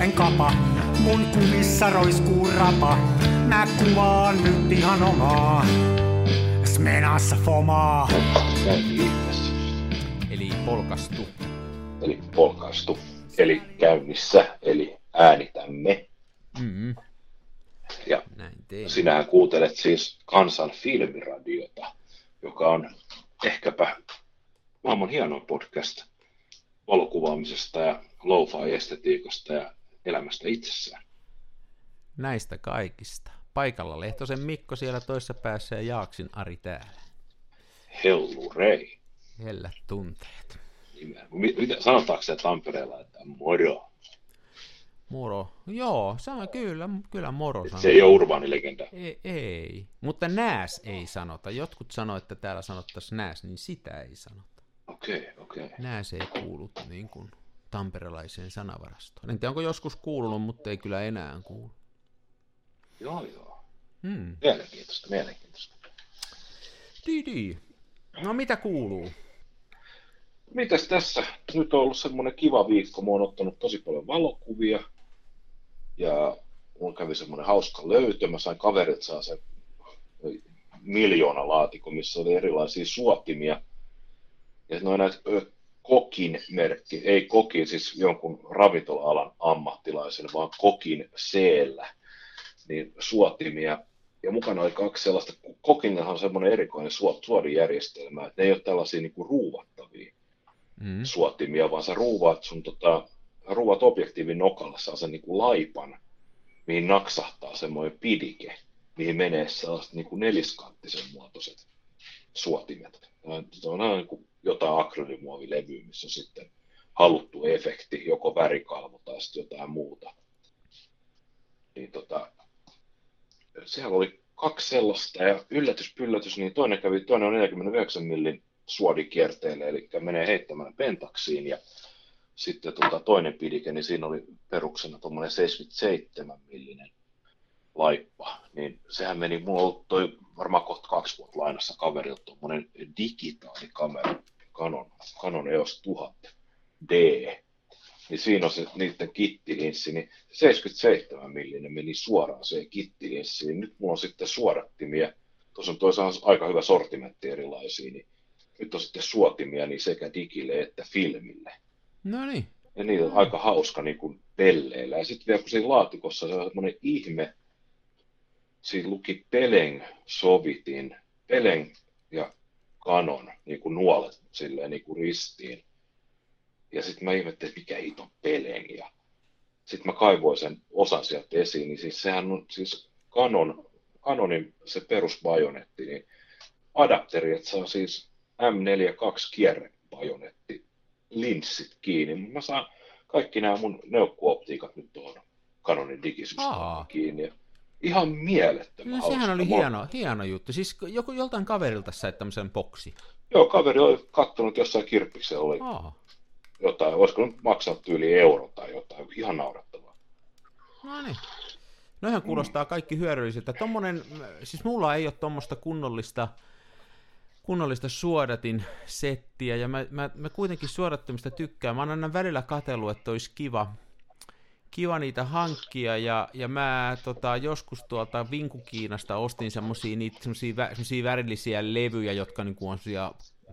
en kapa. Mun kumissa roiskuu rapa. Mä kuvaan nyt ihan omaa. Smenassa fomaa. Eli polkastu. Eli polkaistu. Eli käynnissä. Eli äänitämme. Mm-hmm. Ja Näin tein. sinähän kuuntelet siis Kansan filmiradiota, joka on ehkäpä maailman hienoin podcast valokuvaamisesta ja lo-fi-estetiikasta ja elämästä itsessään. Näistä kaikista. Paikalla Lehtosen Mikko siellä toisessa päässä ja Jaaksin Ari täällä. Hellu Rei. Hellä tunteet. Mi- Mitä, sanotaanko se Tampereella, että moro? Moro. Joo, se on kyllä, kyllä moro Se ei ole urbaanilegenda. Ei, ei, mutta nääs ei sanota. Jotkut sanoo, että täällä sanottaisiin nääs, niin sitä ei sanota. Okei, okay, okei. Okay. Nääs ei kuulu niin kuin tamperelaiseen sanavarastoon. En tiedä, onko joskus kuulunut, mutta ei kyllä enää kuulu. Joo, joo. Hmm. Mielenkiintoista, mielenkiintoista. Didi. No mitä kuuluu? Mitäs tässä? Nyt on ollut semmoinen kiva viikko. Mä oon ottanut tosi paljon valokuvia. Ja mun kävi semmoinen hauska löytö. Mä sain kaverit saa sen miljoona laatikko, missä oli erilaisia suotimia. Ja noin näitä kokin merkki, ei kokin siis jonkun ravintola-alan ammattilaisen, vaan kokin seellä, niin suotimia. Ja mukana oli kaksi sellaista, kokinhan on semmoinen erikoinen suot, suodijärjestelmä, että ne ei ole tällaisia niin kuin ruuvattavia Mm. suotimia, vaan sä ruuvaat sun tota, ruuvat objektiivin nokalla, saa sen niin kuin laipan, mihin naksahtaa semmoinen pidike, mihin menee sellaiset niin kuin neliskanttisen muotoiset suotimet. Se on aina niin kuin jotain akryylimuovilevyä, missä on sitten haluttu efekti, joko värikalvo tai sitten jotain muuta. Niin tota, siellä oli kaksi sellaista ja yllätys pyllätys, niin toinen kävi, toinen on 49 millin suodikierteelle, eli menee heittämään pentaksiin ja sitten tuota, toinen pidike, niin siinä oli peruksena tuommoinen 77 millinen laippa, niin sehän meni, mulla on toi varmaan kohta kaksi vuotta lainassa kaverilta tuommoinen digitaalikamera, Canon, Canon EOS 1000D, niin siinä on se niiden kittilinssi, niin 77 millinen meni suoraan se kittilinssiin. Nyt mulla on sitten suodattimia, tuossa on toisaalta aika hyvä sortimentti erilaisia, niin nyt on sitten suotimia niin sekä digille että filmille. No niin. Ja niitä on aika hauska niin kuin pelleillä. Ja sitten vielä kun siinä laatikossa se on semmoinen ihme, siinä luki Peleng sovitin, Peleng ja Canon, niin kuin nuolet silleen niin kuin ristiin. Ja sitten mä ihmettelin, että mikä hito on Peleng. Ja sitten mä kaivoin sen osan sieltä esiin, niin siis sehän on siis Canon, Canonin se perusbajonetti, niin adapteri, että saa siis M42 kierrebajonetti linssit kiinni. Mä saan kaikki nämä mun neukkuoptiikat nyt tuohon Canonin Aa. digisysteemiin kiinni. Ihan mielettömän No, sehän oli hieno, hieno juttu. Siis joku, joltain kaverilta sait tämmöisen boksi. Joo, kaveri oli kattonut jossain kirppiksellä oli Aa. jotain, olisiko nyt maksanut yli euro tai jotain, ihan naurettavaa. No niin. Noihän kuulostaa kaikki hyödyllisiltä. Tommonen, siis mulla ei ole tuommoista kunnollista, kunnollista suodatin settiä, ja mä, mä, mä kuitenkin suodattamista tykkään. Mä oon aina välillä katsellut, että olisi kiva, kiva niitä hankkia, ja, ja mä tota, joskus tuolta Vinkukiinasta ostin semmosia, niitä, semmosia, vä, semmosia värillisiä levyjä, jotka niinku on semmosia,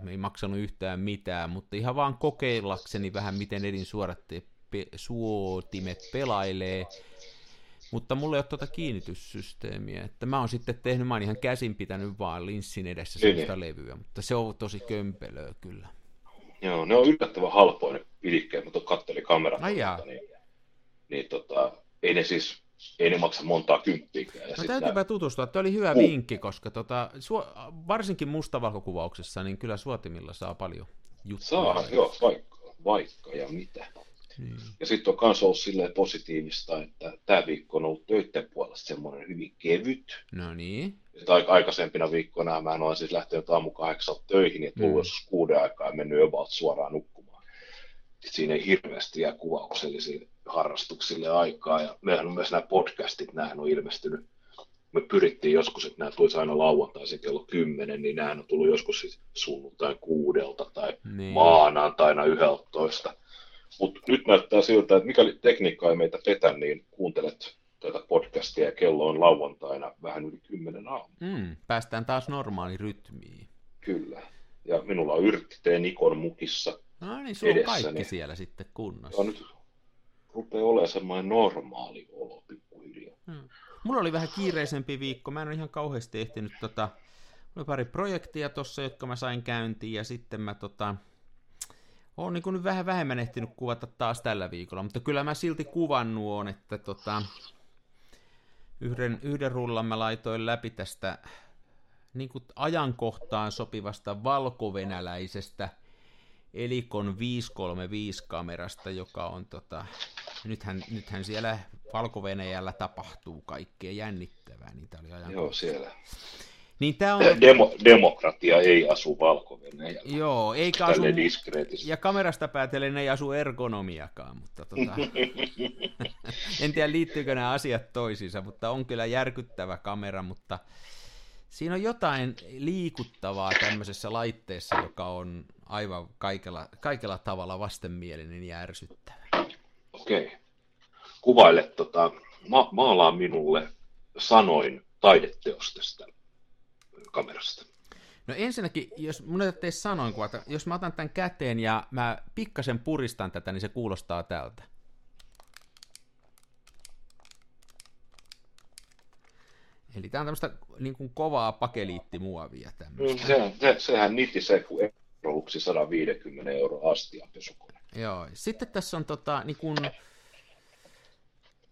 ei maksanut yhtään mitään, mutta ihan vaan kokeillakseni vähän, miten suodatte, pe, suotimet pelailee. Mutta mulla ei ole tuota kiinnityssysteemiä, että mä oon sitten tehnyt, mä oon ihan käsin pitänyt vaan linssin edessä Niin, sellaista levyä, mutta se on tosi kömpelöä kyllä. Joo, ne on yllättävän halpoja ne pidikkeet, mutta kattelin kameran Ai jaa. niin, niin tota, ei ne siis, ei ne maksa montaa kymppiäkään. Ja No täytyypä nää- tutustua, tämä oli hyvä Uh. vinkki, koska tota, suo, varsinkin mustavalkokuvauksessa, niin kyllä suotimilla saa paljon juttuja. Saa, joo, vaikka, vaikka ja mitä. Niin. Ja sitten on myös ollut silleen positiivista, että tämä viikko on ollut töiden puolesta semmoinen hyvin kevyt. No niin. Aika aikaisempina viikkoina mä olen siis lähtenyt aamu kahdeksalta töihin ja tullut Mm. joskus kuuden aikaa ja mennyt about suoraan nukkumaan. Siinä ei hirveästi jää kuvauksellisille harrastuksille aikaa. Ja meillähän on myös nämä podcastit, nämähän on ilmestynyt. Me pyrittiin joskus, että nämä tulisi aina lauantaisin kello 10, niin nämä on tullut joskus siis sunnuntai kuudelta tai Niin. maanantaina 11. Mutta nyt näyttää siltä, että mikäli tekniikka ei meitä petä, niin kuuntelet tätä podcastia ja kello on lauantaina vähän yli kymmenen aamu. Mm, päästään taas normaali rytmiin. Kyllä. Ja minulla on yrttitee Nikon mukissa No niin, sulla on kaikki siellä sitten kunnossa. Ja nyt rupeaa olemaan semmoinen normaali olo pikkuhiljaa. Hmm. Mulla oli vähän kiireisempi viikko. Mä en ole ihan kauheasti ehtinyt tota... Oli pari projektia tossa, jotka mä sain käyntiin, ja sitten mä tota... Oon niin nyt vähän vähemmän ehtinyt kuvata taas tällä viikolla, mutta kyllä mä silti kuvannut on, että tota... Yhden, yhden rullan mä laitoin läpi tästä niin kuin ajankohtaan sopivasta valkovenäläisestä Elikon 535-kamerasta, joka on tota, nythän, nythän siellä valko tapahtuu kaikkea jännittävää. Niitä oli ajan Joo, siellä. Niin tää on... Demo, demokratia ei asu valko Joo, eikä asu... Ja kamerasta päätellen ei asu ergonomiakaan, mutta tota... en tiedä liittyykö nämä asiat toisiinsa, mutta on kyllä järkyttävä kamera, mutta siinä on jotain liikuttavaa tämmöisessä laitteessa, joka on aivan kaikella, kaikella tavalla vastenmielinen ja ärsyttävä. Okei. Kuvaile, tota, ma- maalaa minulle sanoin taideteos tästä kamerasta. No ensinnäkin, jos mun ei sanoin kuvata, jos mä otan tämän käteen ja mä pikkasen puristan tätä, niin se kuulostaa tältä. Eli tämä on tämmöistä niin kuin kovaa pakeliittimuovia. Mm, se, se, sehän se, kun Electroluxi 150 euroa astian pesukone. Joo, sitten tässä on tota, niin kuin,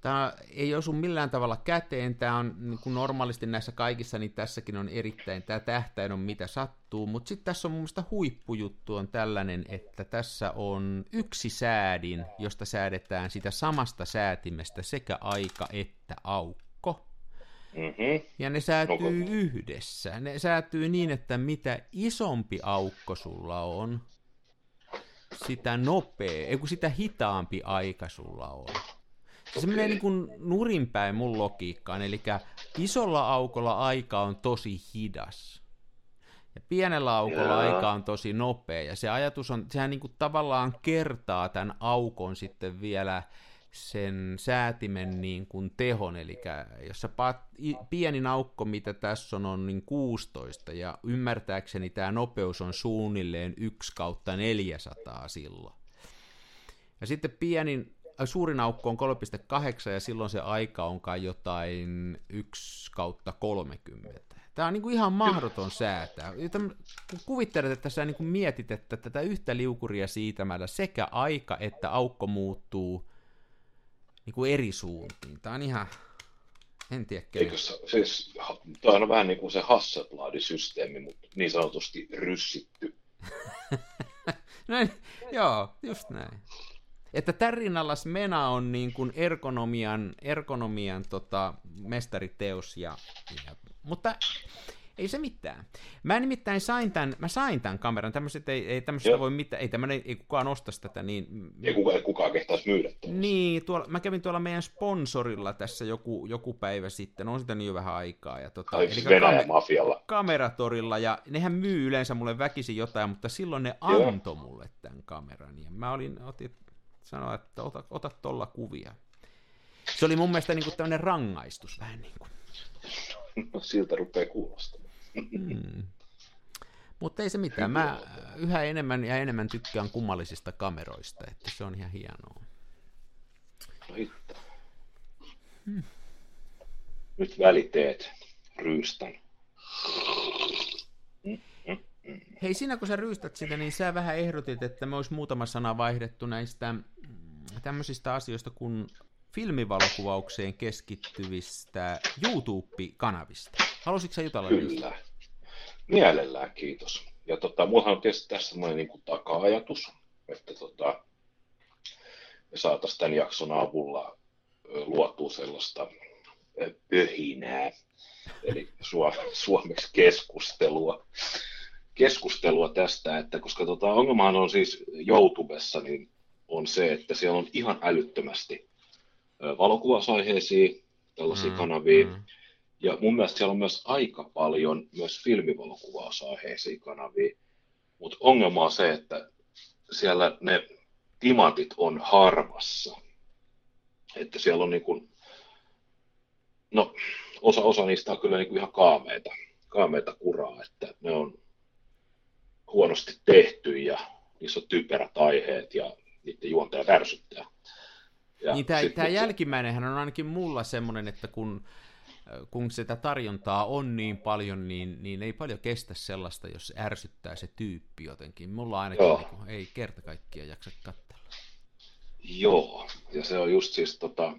Tämä ei osu millään tavalla käteen, tämä on niin kuin normaalisti näissä kaikissa, niin tässäkin on erittäin, tämä tähtäin on mitä sattuu, mutta sitten tässä on mun mielestä huippujuttu on tällainen, että tässä on yksi säädin, josta säädetään sitä samasta säätimestä sekä aika että aukko. Mm-hmm. Ja ne säätyy no, yhdessä. Ne säätyy niin, että mitä isompi aukko sulla on, sitä nopea, ei kun sitä hitaampi aika sulla on. Okay. Se menee niin kuin nurinpäin mun logiikkaan, eli isolla aukolla aika on tosi hidas. Ja pienellä aukolla yeah. aika on tosi nopea. Ja se ajatus on, sehän niin kuin tavallaan kertaa tämän aukon sitten vielä sen säätimen niin kuin tehon, eli jos sä paat, pienin aukko, mitä tässä on, on niin 16, ja ymmärtääkseni tämä nopeus on suunnilleen 1 kautta 400 silloin. Ja sitten pienin, äh, suurin aukko on 3,8, ja silloin se aika onkaan jotain 1 kautta 30. Tämä on niin kuin ihan mahdoton säätää. Kun kuvittelet, että sä niin kuin mietit, että tätä yhtä liukuria siitämällä sekä aika että aukko muuttuu niin kuin eri suuntiin. Tämä on ihan, en tiedä kenen. Eikö, siis, tämä on vähän niin kuin se Hasselblad-systeemi, mutta niin sanotusti ryssitty. näin, joo, just näin. Että Tärinallas Mena on niin kuin ergonomian, ergonomian tota, mestariteos, ja, ja, mutta ei se mitään. Mä nimittäin sain tämän, mä sain tämän kameran, tämmöiset ei, ei tämmöistä voi mitään, ei tämmöinen, ei kukaan ostaisi tätä, niin... Ei kukaan, kukaan kehtaisi myydä tämmöistä. Niin, tuolla, mä kävin tuolla meidän sponsorilla tässä joku, joku päivä sitten, on sitä niin jo vähän aikaa. Ja tota, eli siis Venäjän mafialla. Kameratorilla, ja nehän myy yleensä mulle väkisin jotain, mutta silloin ne antoi mulle tämän kameran, ja mä olin, otin, sanoa, että ota, ota tuolla kuvia. Se oli mun mielestä niin kuin tämmöinen rangaistus vähän niin kuin. No siltä rupeaa kuulostamaan. Mm. Mutta ei se mitään. Mä yhä enemmän ja enemmän tykkään kummallisista kameroista, että se on ihan hienoa. No hmm. Nyt väliteet ryystän. Hei, siinä kun sä ryystät sitä, niin sä vähän ehdotit, että me olisi muutama sana vaihdettu näistä mm, tämmöisistä asioista kuin filmivalokuvaukseen keskittyvistä YouTube-kanavista. Haluaisitko jutella Kyllä. Niistä? Mielellään, kiitos. Ja tota, mullahan on tietysti tässä semmoinen niin taka-ajatus, että tota, me saataisiin tämän jakson avulla luotua sellaista pöhinää, eli suomeksi keskustelua, keskustelua tästä, että koska tota, ongelmahan on siis YouTubessa, niin on se, että siellä on ihan älyttömästi valokuvausaiheisia tällaisia mm, kanavia, mm. Ja mun mielestä siellä on myös aika paljon myös filmivalokuvausaiheisia kanavia, mutta ongelma on se, että siellä ne timantit on harvassa. Että siellä on niin kuin, no osa, osa niistä on kyllä niin kuin ihan kaameita, kaameita kuraa, että ne on huonosti tehty ja niissä on typerät aiheet ja niiden juontaja ärsyttää. Niin tämä, tämä jälkimmäinenhän on ainakin mulla semmoinen, että kun, kun sitä tarjontaa on niin paljon, niin, niin ei paljon kestä sellaista, jos ärsyttää se tyyppi jotenkin. Mulla ainakin niin kuin, ei kerta kaikkia jaksa katsella. Joo, ja se on just siis tota,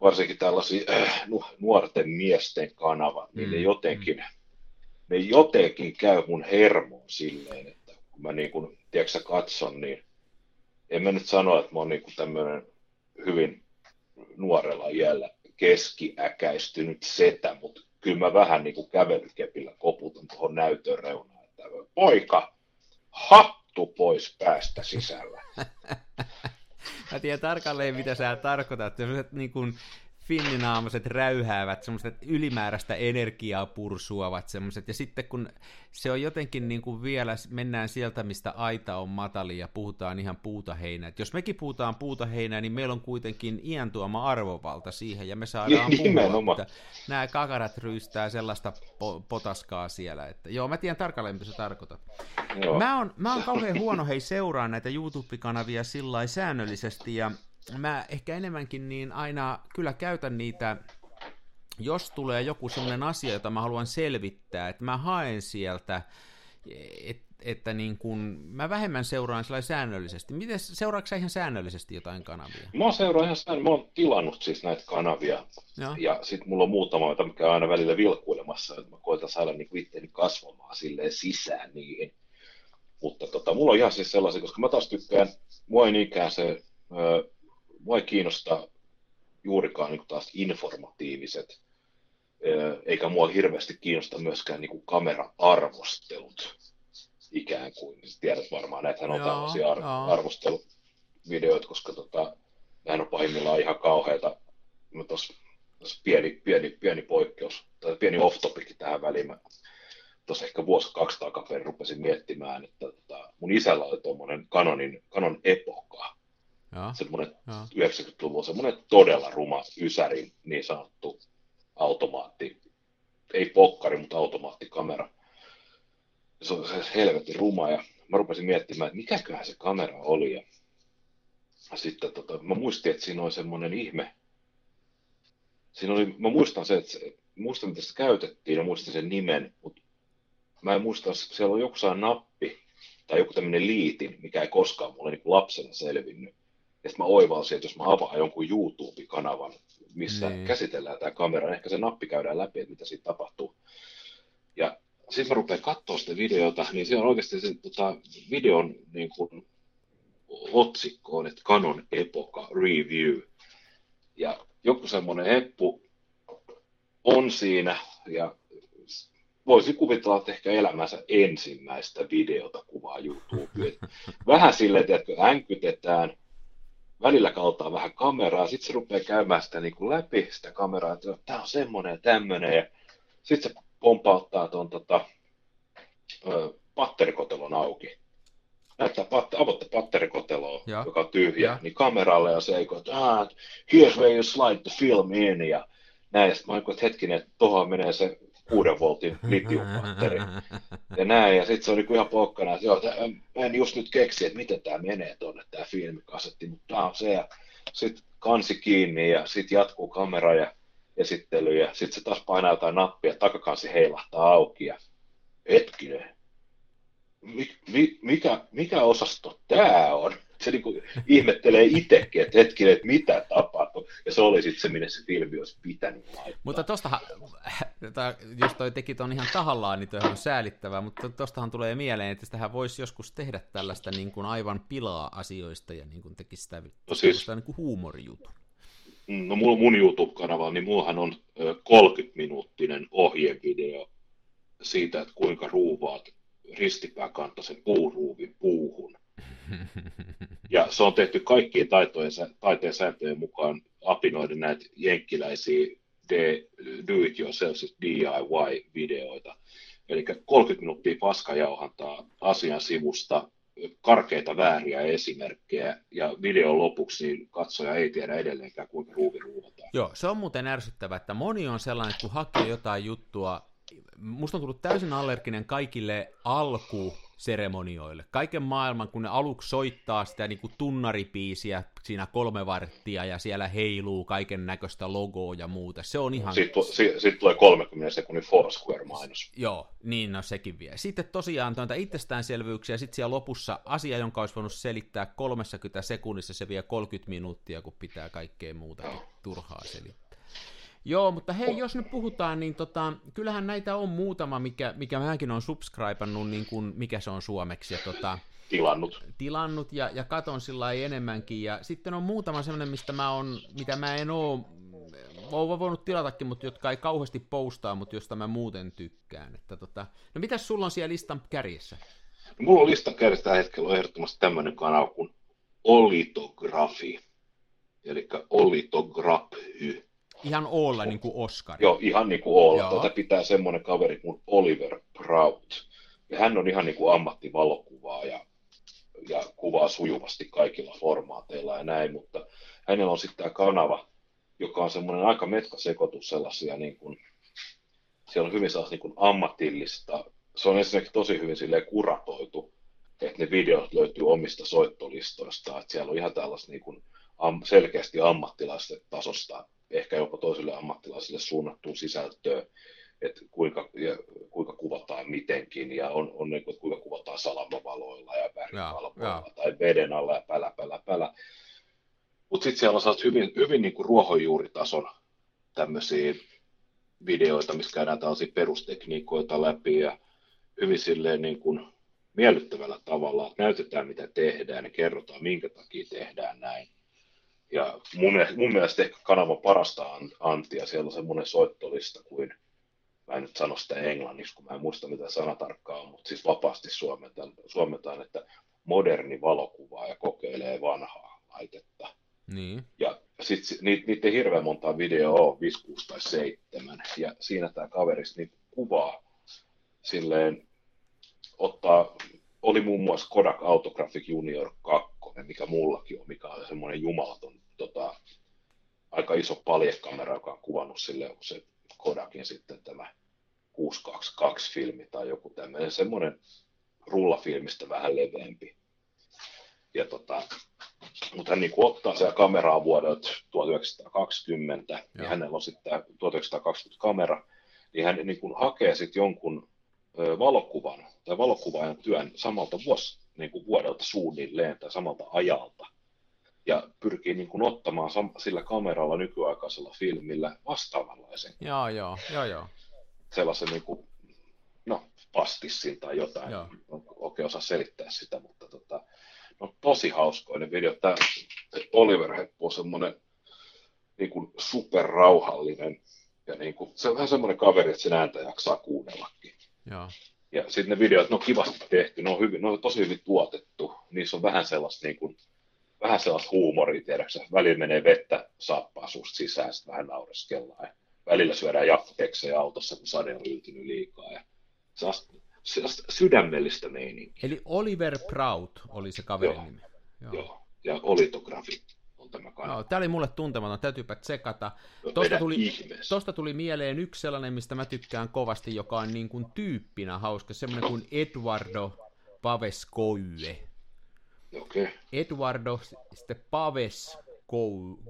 varsinkin tällaisia äh, nuorten miesten kanavat, niin mm. ne jotenkin, mm. ne jotenkin käy mun hermoon silleen, että kun mä niin kuin, tiedätkö, katson, niin en mä nyt sano, että mä oon niin tämmöinen hyvin nuorella iällä keskiäkäistynyt setä, mutta kyllä mä vähän niin kuin kävelykepillä koputan tuohon näytön reunaan, että poika, hattu pois päästä sisällä. mä tiedän tarkalleen, mitä sä tarkoitat. Sellaiset niin kuin finninaamaset räyhäävät, semmoiset ylimääräistä energiaa pursuavat semmoiset, ja sitten kun se on jotenkin niin kuin vielä, mennään sieltä, mistä aita on matali, ja puhutaan ihan puutaheinää. Et jos mekin puhutaan puutaheinää, niin meillä on kuitenkin iän tuoma arvovalta siihen, ja me saadaan puhua, että nämä kakarat ryystää sellaista po- potaskaa siellä. Että, joo, mä tiedän tarkalleen, mitä sä tarkoitat. Joo. Mä oon, mä oon kauhean huono, hei, seuraan näitä YouTube-kanavia sillä säännöllisesti, ja mä ehkä enemmänkin niin aina kyllä käytän niitä, jos tulee joku sellainen asia, jota mä haluan selvittää, että mä haen sieltä, et, että niin kun, mä vähemmän seuraan sillä säännöllisesti. Miten seuraatko sä ihan säännöllisesti jotain kanavia? Mä seuraan ihan säännöllisesti. Mä oon tilannut siis näitä kanavia. Joo. Ja sitten mulla on muutama, jota mikä on aina välillä vilkuilemassa, että mä koitan saada niin itseäni kasvamaan silleen sisään niihin. Mutta tota, mulla on ihan siis sellaisia, koska mä taas tykkään, mua ei niinkään se ö, mua ei kiinnosta juurikaan niin taas informatiiviset, eikä mua hirveästi kiinnosta myöskään niin kamera-arvostelut ikään kuin. Tiedät varmaan, näitähän on tällaisia ar- arvosteluvideoita, koska tota, näin on pahimmillaan ihan kauheita. Mä tos, tos pieni, pieni, pieni poikkeus, tai pieni off-topic tähän väliin. Mä tuossa ehkä vuosi kaksi takaperin rupesin miettimään, että tota, mun isällä oli tuommoinen Canonin, Canon Epoca, semmoinen 90-luvun semmoinen todella ruma Ysärin niin sanottu automaatti, ei pokkari, mutta automaattikamera. Se on se helvetin ruma ja mä rupesin miettimään, että mikäköhän se kamera oli ja sitten tota, mä muistin, että siinä oli semmoinen ihme, siinä oli, mä muistan se, että se, muistan, mitä sitä käytettiin ja muistan sen nimen, mutta mä en muista, siellä on joku nappi tai joku tämmöinen liitin, mikä ei koskaan mulle niin lapsena selvinnyt. Ja sitten mä oivalsin, että jos mä avaan jonkun YouTube-kanavan, missä niin. käsitellään tämä kamera, niin ehkä se nappi käydään läpi, että mitä siitä tapahtuu. Ja sitten mä rupean katsoa sitä videota, niin siellä on oikeasti se tota, videon niin kuin, otsikko on, että Canon Epoca Review. Ja joku semmoinen heppu on siinä, ja voisi kuvitella, että ehkä elämänsä ensimmäistä videota kuvaa YouTube. Vähän silleen, että änkytetään, välillä kaltaa vähän kameraa, sitten se rupeaa käymään sitä niin kuin läpi sitä kameraa, että tämä on semmoinen ja tämmöinen, ja sitten se pompauttaa tuon tota, patterikotelon auki. Näyttää, pat, avoitte patterikoteloa, ja. joka on tyhjä, ja. niin kameralle ja se ei että ah, here's where you slide the film in, ja näin. Sitten mä että hetkinen, että tuohon menee se kuuden voltin litiumpatteri. Ja näin, ja sitten se oli ihan pokkana, että joo, mä en just nyt keksi, että miten tämä menee tuonne, tämä filmikasetti, mutta tämä on se, ja sitten kansi kiinni, ja sitten jatkuu kamera ja esittely, ja sitten se taas painaa jotain nappia, takakansi heilahtaa auki, ja hetkinen, mikä, mikä osasto tämä on? Se niin kuin ihmettelee itsekin, että hetkinen, että mitä tapahtui. Ja se oli sitten se, minne se filmi olisi pitänyt laittaa. Mutta tostahan, jos toi teki ton ihan tahallaan, niin toi on säälittävää, mutta tostahan tulee mieleen, että tähän voisi joskus tehdä tällaista niin kuin aivan pilaa asioista ja niin kuin tekisi sitä no siis, niin kuin huumorijutu. No mun, mun YouTube-kanavalla, niin mullahan on 30-minuuttinen ohjevideo siitä, että kuinka ruuvaat ristipääkantaisen puuruuvin puuhun. Ja se on tehty kaikkien taitojen, taiteen sääntöjen mukaan apinoiden näitä jenkkiläisiä do it yourself, siis DIY-videoita. Eli 30 minuuttia paskajauhantaa asian sivusta karkeita vääriä esimerkkejä, ja videon lopuksi niin katsoja ei tiedä edelleenkään, kuinka ruuvi ruuvataan. Joo, se on muuten ärsyttävää, että moni on sellainen, että kun hakee jotain juttua, musta on tullut täysin allerginen kaikille alku seremonioille. Kaiken maailman, kun ne aluksi soittaa sitä niin kuin tunnaripiisiä siinä kolme varttia ja siellä heiluu kaiken näköistä logoa ja muuta. Se on ihan... Sitten, si, sitten tulee 30 sekunnin Foursquare-mainos. Joo, niin no sekin vie. Sitten tosiaan tuota itsestäänselvyyksiä, sitten siellä lopussa asia, jonka olisi voinut selittää 30 sekunnissa, se vie 30 minuuttia, kun pitää kaikkea muuta turhaa selittää. Joo, mutta hei, jos nyt puhutaan, niin tota, kyllähän näitä on muutama, mikä, mikä mäkin on subscribannut, niin kuin, mikä se on suomeksi. Ja, tota, tilannut. Tilannut ja, ja katon sillä enemmänkin. Ja sitten on muutama sellainen, mistä mä on, mitä mä en oo, oon voinut tilatakin, mutta jotka ei kauheasti postaa, mutta josta mä muuten tykkään. Että tota, no mitäs sulla on siellä listan kärjessä? No, mulla on listan kärjessä tällä hetkellä on ehdottomasti tämmöinen kanava kuin Olitografi, eli Olitography. Ihan olla niin kuin Oscar. Joo, ihan niin kuin olla. Tuota pitää semmoinen kaveri kuin Oliver Prout. Ja hän on ihan niin kuin ammattivalokuvaa ja, ja kuvaa sujuvasti kaikilla formaateilla ja näin, mutta hänellä on sitten tämä kanava, joka on semmoinen aika metkasekoitus sellaisia, niin kuin, siellä on hyvin sellaista niin kuin ammatillista, se on ensinnäkin tosi hyvin silleen kuratoitu, että ne videot löytyy omista soittolistoista, että siellä on ihan tällaista niin kuin selkeästi ammattilaisten tasosta ehkä jopa toisille ammattilaisille suunnattua sisältöä, että kuinka, ja, kuinka kuvataan mitenkin, ja on, on niin kuin, että kuinka kuvataan salamavaloilla ja värivaloilla tai veden alla ja pälä, pälä, pälä. Mutta sitten siellä on hyvin, hyvin niin kuin ruohonjuuritason tämmöisiä videoita, missä käydään tällaisia perustekniikoita läpi ja hyvin silleen niin kuin miellyttävällä tavalla, että näytetään mitä tehdään ja kerrotaan minkä takia tehdään näin. Ja mun, mun mielestä ehkä kanavan parasta antia, siellä on semmoinen soittolista kuin, mä en nyt sano sitä englanniksi, kun mä en muista mitä sana tarkkaa on, mutta siis vapaasti suomentaan, suomentaan että moderni valokuva ja kokeilee vanhaa laitetta. Niin. Ja sitten niitä, niitä ei hirveän monta videoa ole, 5, 6 tai 7, ja siinä tämä kaveri niin kuvaa silleen, ottaa, oli muun muassa Kodak Autographic Junior 2, mikä mullakin on, mikä on semmoinen jumalaton tota, aika iso paljekamera, joka on kuvannut sille se Kodakin sitten tämä 622-filmi tai joku tämmöinen, semmoinen rullafilmistä vähän leveämpi. Ja tota, mutta hän niin ottaa se kameraa vuodelta 1920, Joo. ja hänellä on sitten 1920 kamera, niin hän niin kuin hakee sitten jonkun valokuvan tai valokuvaajan työn samalta vuos, niin kuin vuodelta suunnilleen tai samalta ajalta ja pyrkii niin kuin ottamaan sillä kameralla nykyaikaisella filmillä vastaavanlaisen. Joo, joo, joo, joo. Sellaisen niin kuin, no, pastissin tai jotain. Joo. Oikein osaa selittää sitä, mutta tota, no, tosi hauskoinen video. Tämä Oliver Heppu on semmoinen niin kuin superrauhallinen ja niin kuin, se on vähän semmoinen kaveri, että sen ääntä jaksaa kuunnellakin. Joo. Ja sitten ne videot, ne on kivasti tehty, ne on, hyvin, ne on tosi hyvin tuotettu. Niissä on vähän sellaista niin kuin, vähän sellaista huumoria, tiedäksä. Välillä menee vettä saappaa susta sisään, sitten vähän naureskellaan. Ja välillä syödään jatkokeksejä autossa, kun sade on yltynyt liikaa. Ja sellaista, sellaista sydämellistä meininkiä. Eli Oliver Prout oli se kaverin joo, nimi. Joo. joo. ja olitografi on tämä kanava. Joo, tämä oli mulle tuntematon, täytyypä tsekata. Tuosta tuli, tosta tuli mieleen yksi sellainen, mistä mä tykkään kovasti, joka on niin kuin tyyppinä hauska, semmoinen kuin Eduardo Paveskoye. Okay. Eduardo Paves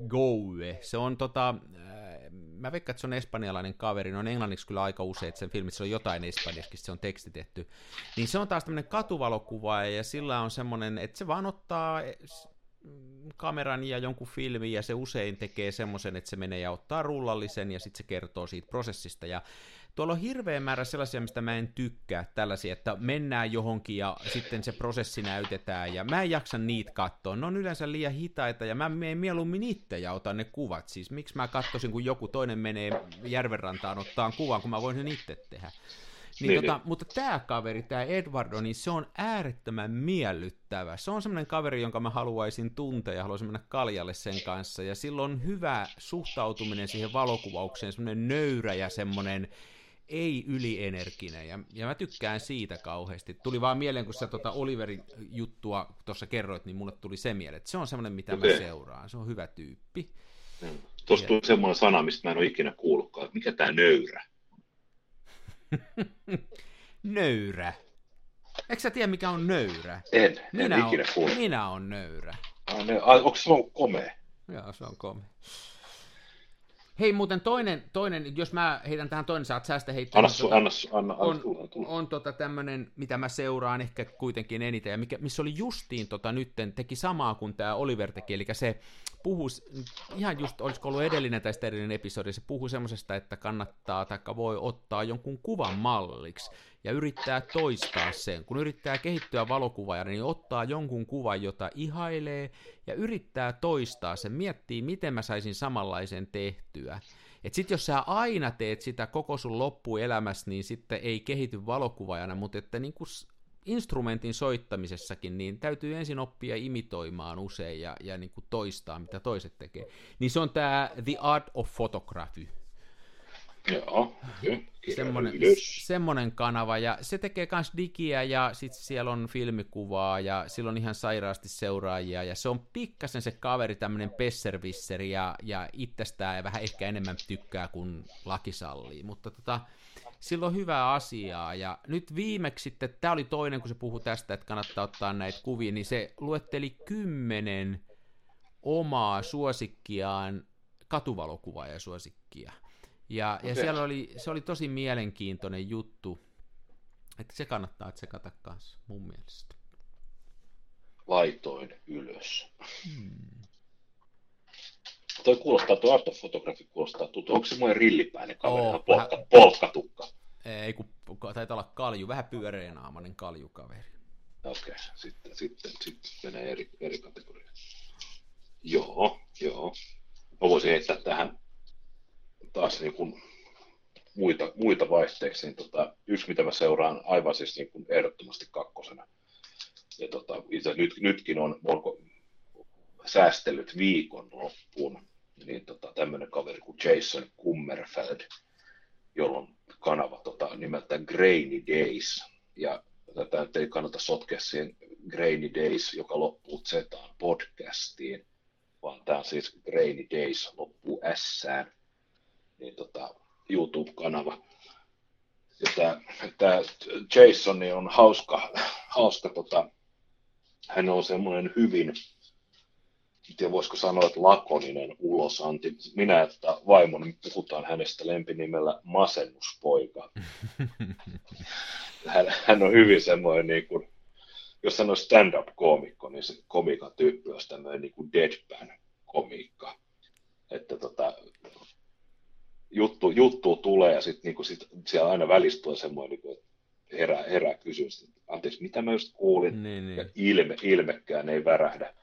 Goue. Se on tota, äh, mä veikkaan, että se on espanjalainen kaveri, no on englanniksi kyllä aika usein, että sen filmissä on jotain espanjaksi, se on tekstitetty. Niin se on taas tämmöinen katuvalokuvaaja ja sillä on semmoinen, että se vaan ottaa kameran ja jonkun filmin ja se usein tekee semmoisen, että se menee ja ottaa rullallisen ja sitten se kertoo siitä prosessista ja tuolla on hirveä määrä sellaisia, mistä mä en tykkää, tällaisia, että mennään johonkin ja sitten se prosessi näytetään, ja mä en jaksa niitä katsoa. Ne on yleensä liian hitaita, ja mä menen mieluummin itse ja otan ne kuvat. Siis miksi mä katsoisin, kun joku toinen menee järvenrantaan ottaa kuvan, kun mä voin sen itse tehdä. Niin, niin, tota, niin. Mutta tämä kaveri, tämä Edwardo, niin se on äärettömän miellyttävä. Se on semmoinen kaveri, jonka mä haluaisin tuntea ja haluaisin mennä kaljalle sen kanssa. Ja silloin on hyvä suhtautuminen siihen valokuvaukseen, semmoinen nöyrä ja semmoinen ei ylienerginen, ja, ja mä tykkään siitä kauheasti. Tuli vaan mieleen, kun sä tuota Oliverin juttua tuossa kerroit, niin mulle tuli se mieleen, että se on semmoinen, mitä mä seuraan. Se on hyvä tyyppi. Tuossa tuli semmoinen sana, mistä mä en ole ikinä kuullutkaan, mikä tämä nöyrä? nöyrä. Eikö sä tiedä, mikä on nöyrä? En, minä en ikinä kuullut. Minä on nöyrä. Ah, ne, onko se on komea? Joo, se on komea. Hei, muuten toinen, toinen, jos mä heitän tähän toinen, saat säästä heittää. Anna, tuota, anna, anna, on, tulla, tulla. on tota tämmönen, mitä mä seuraan ehkä kuitenkin eniten, ja mikä, missä oli justiin tota nytten, teki samaa kuin tämä Oliver teki, eli se puhuu, ihan just, olisiko ollut edellinen tai edellinen episodi, se puhuu semmoisesta, että kannattaa tai voi ottaa jonkun kuvan malliksi, ja yrittää toistaa sen. Kun yrittää kehittyä valokuvaajana, niin ottaa jonkun kuvan, jota ihailee, ja yrittää toistaa sen, miettii, miten mä saisin samanlaisen tehtyä. Et sit jos sä aina teet sitä koko sun loppuelämässä, niin sitten ei kehity valokuvaajana, mutta että niin kuin instrumentin soittamisessakin, niin täytyy ensin oppia imitoimaan usein ja, ja niin kuin toistaa, mitä toiset tekee. Niin se on tämä The Art of Photography. Joo, semmonen, semmonen kanava, ja se tekee myös digiä, ja sitten siellä on filmikuvaa, ja sillä on ihan sairaasti seuraajia, ja se on pikkasen se kaveri, tämmöinen pesservisseri, ja, ja itsestään ja vähän ehkä enemmän tykkää kuin laki sallii, mutta tota, sillä on hyvää asiaa, ja nyt viimeksi sitten, tämä oli toinen, kun se puhui tästä, että kannattaa ottaa näitä kuvia, niin se luetteli kymmenen omaa suosikkiaan katuvalokuvaa ja suosikkia. Ja, okay. ja siellä oli, se oli tosi mielenkiintoinen juttu, että se kannattaa tsekata kanssa mun mielestä. Laitoin ylös. Hmm. Toi kuulostaa, tuo Art of Photography kuulostaa tuttu. Onko se monen rillipäinen kaveri, oh, polkka, vähän... polkkatukka? Ei, kun taitaa olla kalju, vähän pyöreänaamainen kaljukaveri. Okei, okay. sitten, sitten, sitten menee eri, eri kategoriaan. Joo, joo. Mä voisin heittää tähän taas niin kuin muita, muita vaihteeksi, niin tota, yksi mitä mä seuraan aivan siis niin kuin ehdottomasti kakkosena. Ja tota, itse nyt, nytkin on, onko säästellyt viikon loppuun, niin tota, tämmöinen kaveri kuin Jason Kummerfeld, jolla on kanava tota, nimeltään Grainy Days. Ja tätä ei kannata sotkea siihen Grainy Days, joka loppuu Zetaan podcastiin, vaan tämä on siis Grainy Days loppuu Sään niin tota, YouTube-kanava. Ja tämä, tämä Jason niin on hauska, hauska tota, hän on semmoinen hyvin, en tiedä voisiko sanoa, että lakoninen ulosanti. Minä että vaimoni puhutaan hänestä lempinimellä masennuspoika. Hän, hän on hyvin semmoinen, niin kuin, jos sanoo stand-up-koomikko, niin se komikan tyyppi on tämmöinen niin kuin deadpan-komiikka. Että tota, juttu, juttu tulee ja sitten niinku sit siellä aina välistyy semmoinen, niinku, että herää, herää kysymys, että anteeksi, mitä mä just kuulin, niin, niin. ja ilme, ilmekään ei värähdä.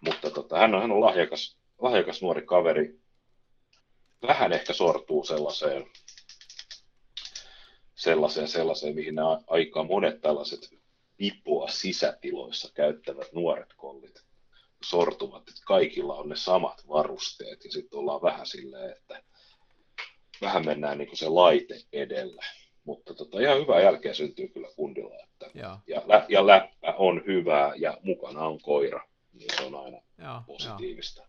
Mutta tota, hän on, hän on lahjakas, lahjakas nuori kaveri, vähän ehkä sortuu sellaiseen, sellaiseen, sellaiseen mihin nämä aika monet tällaiset vipua sisätiloissa käyttävät nuoret kollit sortuvat, että kaikilla on ne samat varusteet ja sitten ollaan vähän silleen, että vähän mennään niin kuin se laite edellä. Mutta tota, ihan hyvää jälkeä syntyy kyllä kundilla. Että, ja. Ja, lä, ja läppä on hyvää ja mukana on koira, niin se on aina ja, positiivista. Ja.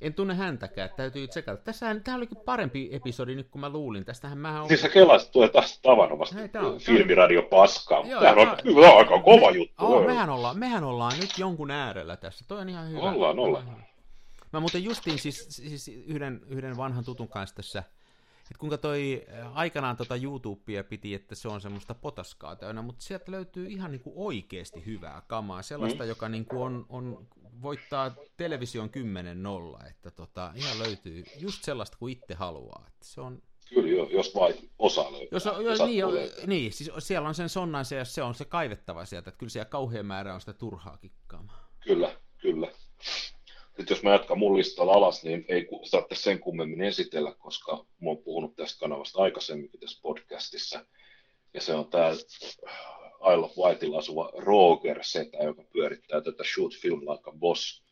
En tunne häntäkään, täytyy tsekata. Tässähän, tämä olikin parempi episodi nyt kuin mä luulin. Tästähän mä on... Siis sä kelasit tulee taas tavanomasta filmiradio paskaa, mutta tämähän on hyvä, aika kova me, juttu. Oh, mehän, ollaan, mehän ollaan nyt jonkun äärellä tässä, toi on ihan hyvä. Ollaan, ollaan. Mä muuten justiin siis, siis yhden, yhden vanhan tutun kanssa tässä että kuinka toi äh, aikanaan tota YouTubea piti, että se on semmoista potaskaa täynnä, mutta sieltä löytyy ihan niin kuin oikeasti hyvää kamaa, sellaista, mm. joka niin kuin on, on, voittaa television 10-0, että tota, ihan löytyy just sellaista kuin itse haluaa. Että se on, Kyllä, jos vain osa löytää. Jos, on, jo, niin, niin, siis siellä on sen sonnan se, se on se kaivettava sieltä, että kyllä siellä kauhean määrä on sitä turhaa kikkaamaa. Kyllä, kyllä. Sitten jos mä jatkan mun listalla alas, niin ei tarvitse sen kummemmin esitellä, koska mä oon puhunut tästä kanavasta aikaisemminkin tässä podcastissa. Ja se on tämä Isle of Whiteilla asuva Roger Setä, joka pyörittää tätä Shoot Film Like a Boss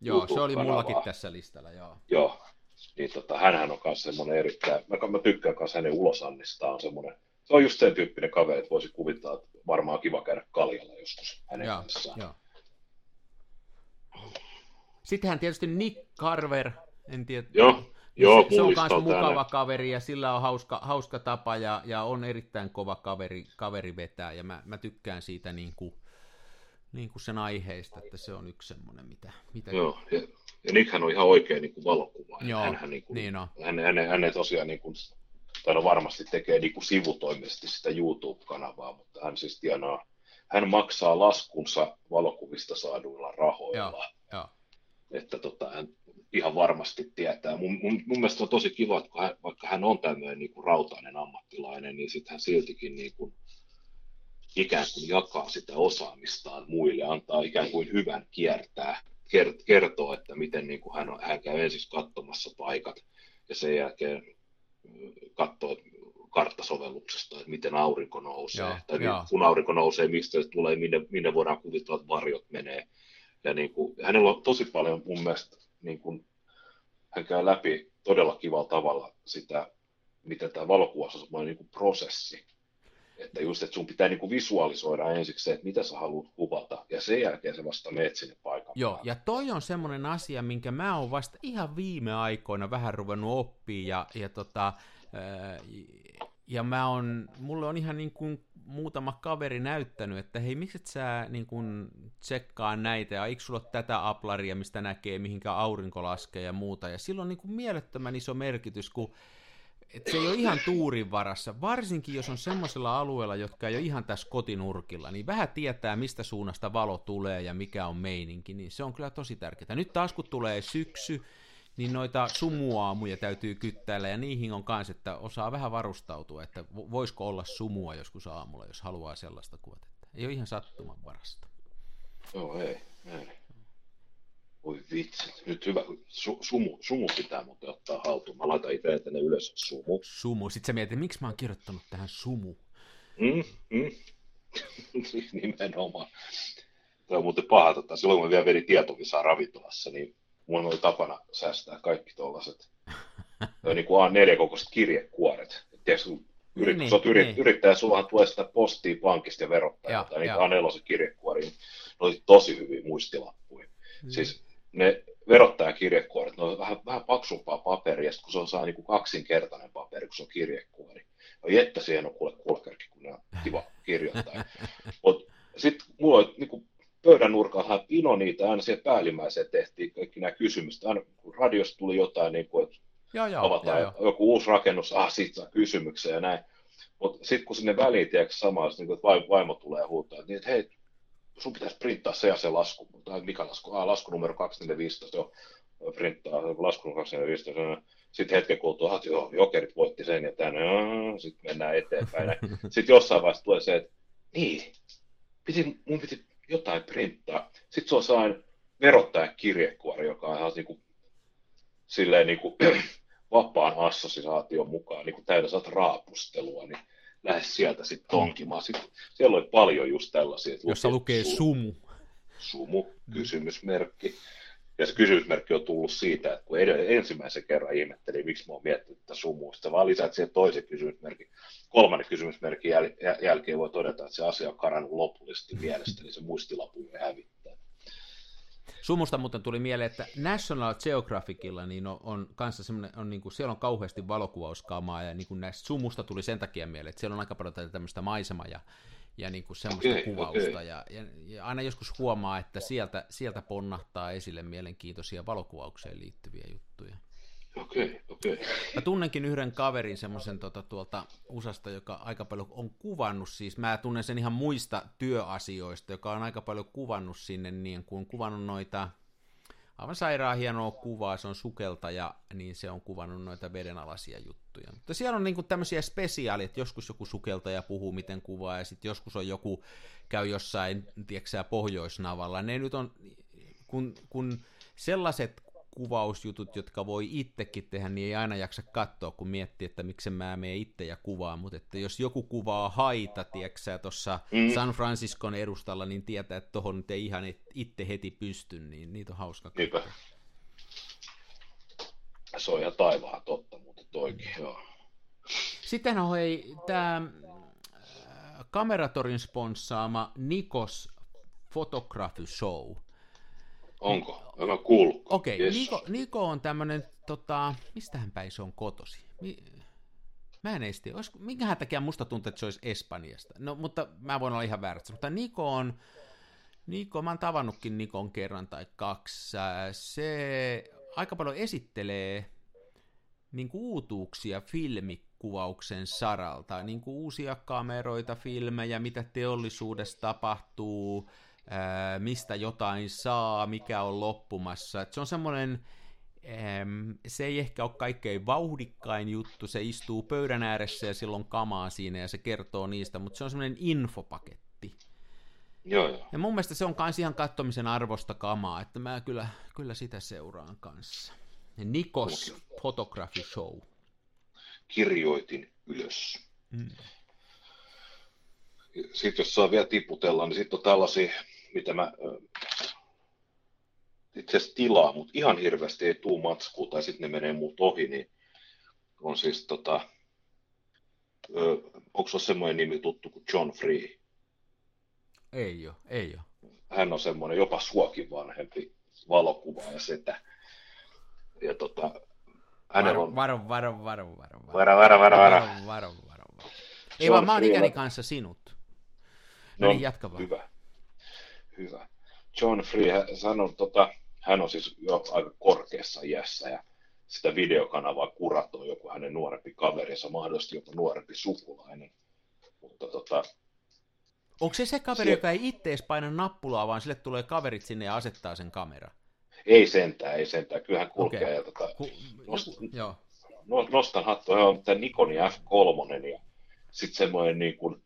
Joo, se oli mullakin tässä listalla, joo. Joo, niin tota, hänhän on myös semmoinen erittäin, mä, mä tykkään myös hänen ulosannistaan, semmoinen, se on just sen tyyppinen kaveri, että voisi kuvitella, että varmaan kiva käydä kaljalla joskus hänen Joo, kanssaan. joo. Sittenhän tietysti Nick Carver, en tiedä. Joo, joo, se, se on myös mukava kaveri ja sillä on hauska, hauska tapa ja, ja on erittäin kova kaveri, kaveri vetää ja mä, mä tykkään siitä niin kuin, niin kuin sen aiheista, että se on yksi semmoinen, mitä... mitä Joo, ja, ja Nickhän on ihan oikea niin kuin valokuva. Joo, hänhän, niin kuin, niin on. hän, hän, hän tosiaan niin kuin, tai no varmasti tekee niin kuin sivutoimisesti sitä YouTube-kanavaa, mutta hän siis tienaa, hän maksaa laskunsa valokuvista saaduilla rahoilla. Joo, joo. Että tota, hän ihan varmasti tietää. Mun, mun, mun mielestä on tosi kiva, että hän, vaikka hän on tämmöinen niin kuin rautainen ammattilainen, niin sitten hän siltikin niin kuin, ikään kuin jakaa sitä osaamistaan muille, antaa ikään kuin hyvän kiertää, kert- kertoo, että miten niin kuin hän, on, hän käy ensin katsomassa paikat ja sen jälkeen katsoo karttasovelluksesta, että miten aurinko nousee, Joo, tai joo. kun aurinko nousee, mistä se tulee, minne, minne voidaan kuvitella, että varjot menee. Ja niin kuin, hänellä on tosi paljon mun mielestä, niin kuin, hän käy läpi todella kivalla tavalla sitä, miten tämä valokuvaus on niin kuin prosessi. Että just, että sun pitää niin kuin visualisoida ensiksi se, että mitä sä haluat kuvata, ja sen jälkeen sä vasta meet sinne paikan Joo, päälle. ja toi on semmoinen asia, minkä mä oon vasta ihan viime aikoina vähän ruvennut oppia, ja, ja, tota, ja mä on, mulle on ihan niin kuin muutama kaveri näyttänyt, että hei, miksi et sä niin kuin tsekkaa näitä, ja eikö sulla ole tätä aplaria, mistä näkee, mihinkä aurinko laskee ja muuta, ja sillä on niin kuin mielettömän iso merkitys, kun et se ei ole ihan tuurin varassa, varsinkin jos on semmoisella alueella, jotka ei ole ihan tässä kotinurkilla, niin vähän tietää, mistä suunnasta valo tulee ja mikä on meininki, niin se on kyllä tosi tärkeää. Nyt taas kun tulee syksy, niin noita sumuaamuja täytyy kyttäillä, ja niihin on kans, että osaa vähän varustautua, että vo- voisiko olla sumua joskus aamulla, jos haluaa sellaista kuvata. Ei ole ihan sattuman varasta. Joo, ei, ei. Voi vitsi, nyt hyvä, su, sumu, sumu pitää muuten ottaa haltuun. Mä laitan itse tänne ylös sumu. Sumu. Sitten sä mietit, miksi mä oon kirjoittanut tähän sumu. Mm, mm. Nimenomaan. Tämä on muuten paha, tota, silloin kun mä vielä vedin tietovisaa ravintolassa, niin mulla oli tapana säästää kaikki tuollaiset niin kuin A4-kokoiset kirjekuoret. Tiedätkö, kun yrit, Niin, niin, yrit, niin. yrittäjä, sullahan tulee sitä postia pankista ja verottajalta, ja niitä joo. A4 kirjekuoria, ne oli tosi hyviä muistilappuja. Siis ne verottajakirjekuoret, ne on vähän, vähän paksumpaa paperia, ja kun se on saa niin kuin kaksinkertainen paperi, kun se on kirjekuori. No jettä siihen on kuule kulkerki, kun ne on kiva kirjoittaa. Mutta sitten mulla oli niin kuin pöydän nurkalla pino niitä, aina siihen päällimmäiseen tehtiin kaikki nämä kysymykset. Aina kun radiosta tuli jotain, niin kuin, että Joo, joo, avataan joo, joo. joku uusi rakennus, ah, siitä saa kysymyksiä ja näin. Mutta sitten kun sinne väliin, tiedätkö, samaa, niin kuin, että vai- vaimo tulee huutaa, että, niin, että hei, sun pitäisi printtaa se ja se lasku. Tai mikä lasku? Ah, lasku numero 2415, joo, printtaa lasku numero 2415. Sitten hetken kuluttua, että joo, jokerit voitti sen ja tänne, sitten mennään eteenpäin. Sitten jossain vaiheessa tulee se, että niin, piti, mun piti jotain printtaa. Sitten se on sain verottaja kirjekuori, joka on ihan niin kuin, silleen niin kuin, vapaan assosiaation mukaan niin kuin täynnä saat raapustelua, niin lähde sieltä sitten tonkimaan. Sitten, siellä oli paljon just tällaisia. Jossa lukee su- sumu. sumu, kysymysmerkki. Ja se kysymysmerkki on tullut siitä, että kun ensimmäisen kerran ihmettelin, miksi mä oon miettinyt tätä sumua, sitten vaan lisäät siihen toisen kysymysmerkin. Kolmannen kysymysmerkin jäl- jä- jälkeen voi todeta, että se asia on karannut lopullisesti mielestä, niin se muistilappu voi hävittää. Sumusta muuten tuli mieleen, että National Geographicilla niin on, on kanssa on niin kuin, siellä on kauheasti valokuvauskamaa ja niin kuin näistä sumusta tuli sen takia mieleen, että siellä on aika paljon tämmöistä maisema ja, ja niin kuin semmoista Okei, kuvausta okei. ja, ja, ja, aina joskus huomaa, että sieltä, sieltä ponnahtaa esille mielenkiintoisia valokuvaukseen liittyviä juttuja. Okei, okei. Mä tunnenkin yhden kaverin semmoisen tota, tuolta USAsta, joka aika paljon on kuvannut, siis mä tunnen sen ihan muista työasioista, joka on aika paljon kuvannut sinne, niin kuin kuvannut noita, aivan sairaan hienoa kuvaa, se on sukeltaja, niin se on kuvannut noita vedenalaisia juttuja. Mutta siellä on niinku tämmöisiä spesiaaleja, että joskus joku sukeltaja puhuu, miten kuvaa, ja sitten joskus on joku, käy jossain, tiedätkö pohjoisnavalla. Ne nyt on, kun, kun sellaiset kuvausjutut, jotka voi itsekin tehdä, niin ei aina jaksa katsoa, kun miettii, että miksi mä mene itse ja kuvaa, mutta että jos joku kuvaa haita, tiedätkö tuossa Mm. San Franciscon edustalla, niin tietää, että tohon nyt ei ihan itse heti pysty, niin niitä on hauska Niinpä. se on ihan taivaan totta, mutta toikin, joo. Sitten on hei, tämä Kameratorin sponssaama Nikos Photography Show. Onko? Mä kuullut. Okei, okay, yes. Niko, Niko on tämmöinen, tota, mistähän päin se on kotosi? Mi- Mä en esti, olisiko, minkähän takia musta tuntuu, että se olisi Espanjasta. No, mutta mä voin olla ihan väärässä. Mutta Niko on, Niko, mä oon tavannutkin Nikon kerran tai kaksi. Se aika paljon esittelee niin kuin uutuuksia filmikuvauksen saralta, niin kuin uusia kameroita, filmejä, mitä teollisuudessa tapahtuu, mistä jotain saa, mikä on loppumassa. Et se on semmoinen, se ei ehkä ole kaikkein vauhdikkain juttu, se istuu pöydän ääressä ja silloin kamaa siinä ja se kertoo niistä, mutta se on semmoinen infopaketti. Joo, joo. Ja mun mielestä se on kans ihan kattomisen arvosta kamaa, että mä kyllä, kyllä sitä seuraan kanssa. Nikos Photography Show. Kirjoitin ylös. Mm. Sitten jos saa vielä tiputella, niin sitten on tällaisia, mitä mä itse asiassa tilaa, mutta ihan hirveästi ei tuu matskua tai sitten ne menee muut ohi, niin on siis tota, onko se semmoinen nimi tuttu kuin John Free? Ei ole, ei ole. Hän on semmoinen jopa suokin vanhempi valokuvaaja setä. Ja tota, hänellä on... Varo, varo, varo, varo, varo. Varo, varo, varo, varo. Varo, varo, varo, varo. Ei vaan, mä oon ikäni kanssa sinut. No, no niin, jatka vaan. Hyvä. Hyvä. John Free sanoi, tota, hän on siis jo aika korkeassa iässä ja sitä videokanavaa kuratoi joku hänen nuorempi kaverinsa, mahdollisesti jopa nuorempi sukulainen. Mutta tota, Onko se se kaveri, se... joka ei itse paina nappulaa, vaan sille tulee kaverit sinne ja asettaa sen kamera? Ei sentään, ei sentään. Kyllähän kulkee. Okay. Ja tota, Ku... nost... Joo. nostan hattua, on tämä Nikonin F3 ja sitten semmoinen niin kuin,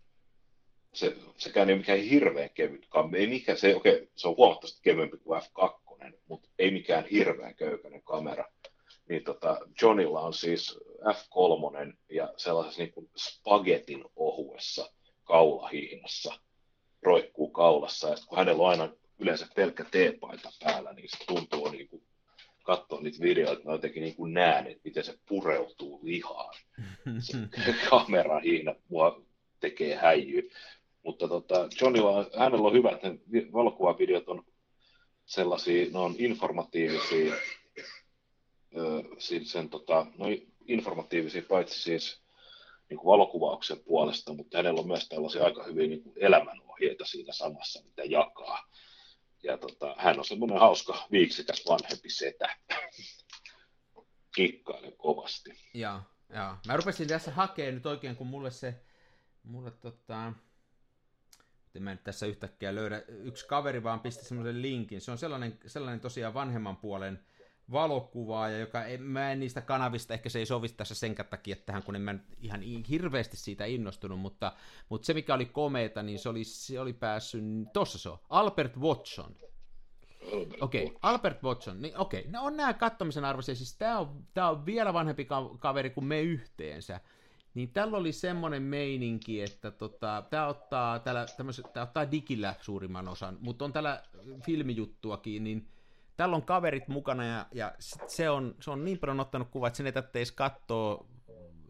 se, sekään ei ole mikään hirveän kevyt kamera. Ei mikään, se, okay, se on huomattavasti kevyempi kuin F2, mutta ei mikään hirveän köykäinen kamera. Niin tota, Johnilla on siis F3 ja sellaisessa niin kuin spagetin ohuessa kaulahihnassa roikkuu kaulassa. Ja kun hänellä on aina yleensä pelkkä teepaita päällä, niin se tuntuu niin kuin katsoa niitä videoita, mä jotenkin niin kuin näen, että miten se pureutuu lihaan. Se kameran hihna mua tekee häijyä. Mutta tota, Johnilla, hänellä on hyvä, että valokuvavideot on sellaisia, ne on informatiivisia, siis sen, tota, no informatiivisia paitsi siis niin kuin valokuvauksen puolesta, mutta hänellä on myös tällaisia aika hyviä niin kuin elämänohjeita siinä samassa, mitä jakaa. Ja tota, hän on semmoinen hauska, viiksikäs vanhempi setä. Kikkailen kovasti. Joo, joo. Mä rupesin tässä hakemaan nyt oikein, kun mulle se, mulle tota, mä en tässä yhtäkkiä löydä, yksi kaveri vaan pisti semmoisen linkin, se on sellainen, sellainen tosiaan vanhemman puolen valokuvaaja, joka ei, mä en niistä kanavista, ehkä se ei sovi tässä sen takia tähän, kun en mä ihan hirveästi siitä innostunut, mutta, mutta se mikä oli komeeta, niin se oli, se oli päässyt, tossa se on, Albert Watson. Okei, okay, Albert Watson, niin okei, okay, ne on nämä kattomisen arvoisia, siis tämä on, on vielä vanhempi kaveri kuin me yhteensä, niin tällä oli semmoinen meininki, että tota, tämä ottaa, täällä, tää ottaa digillä suurimman osan, mutta on täällä filmijuttuakin, niin tällä on kaverit mukana ja, ja se, on, se on niin paljon ottanut kuva, että sen ei tarvitse katsoa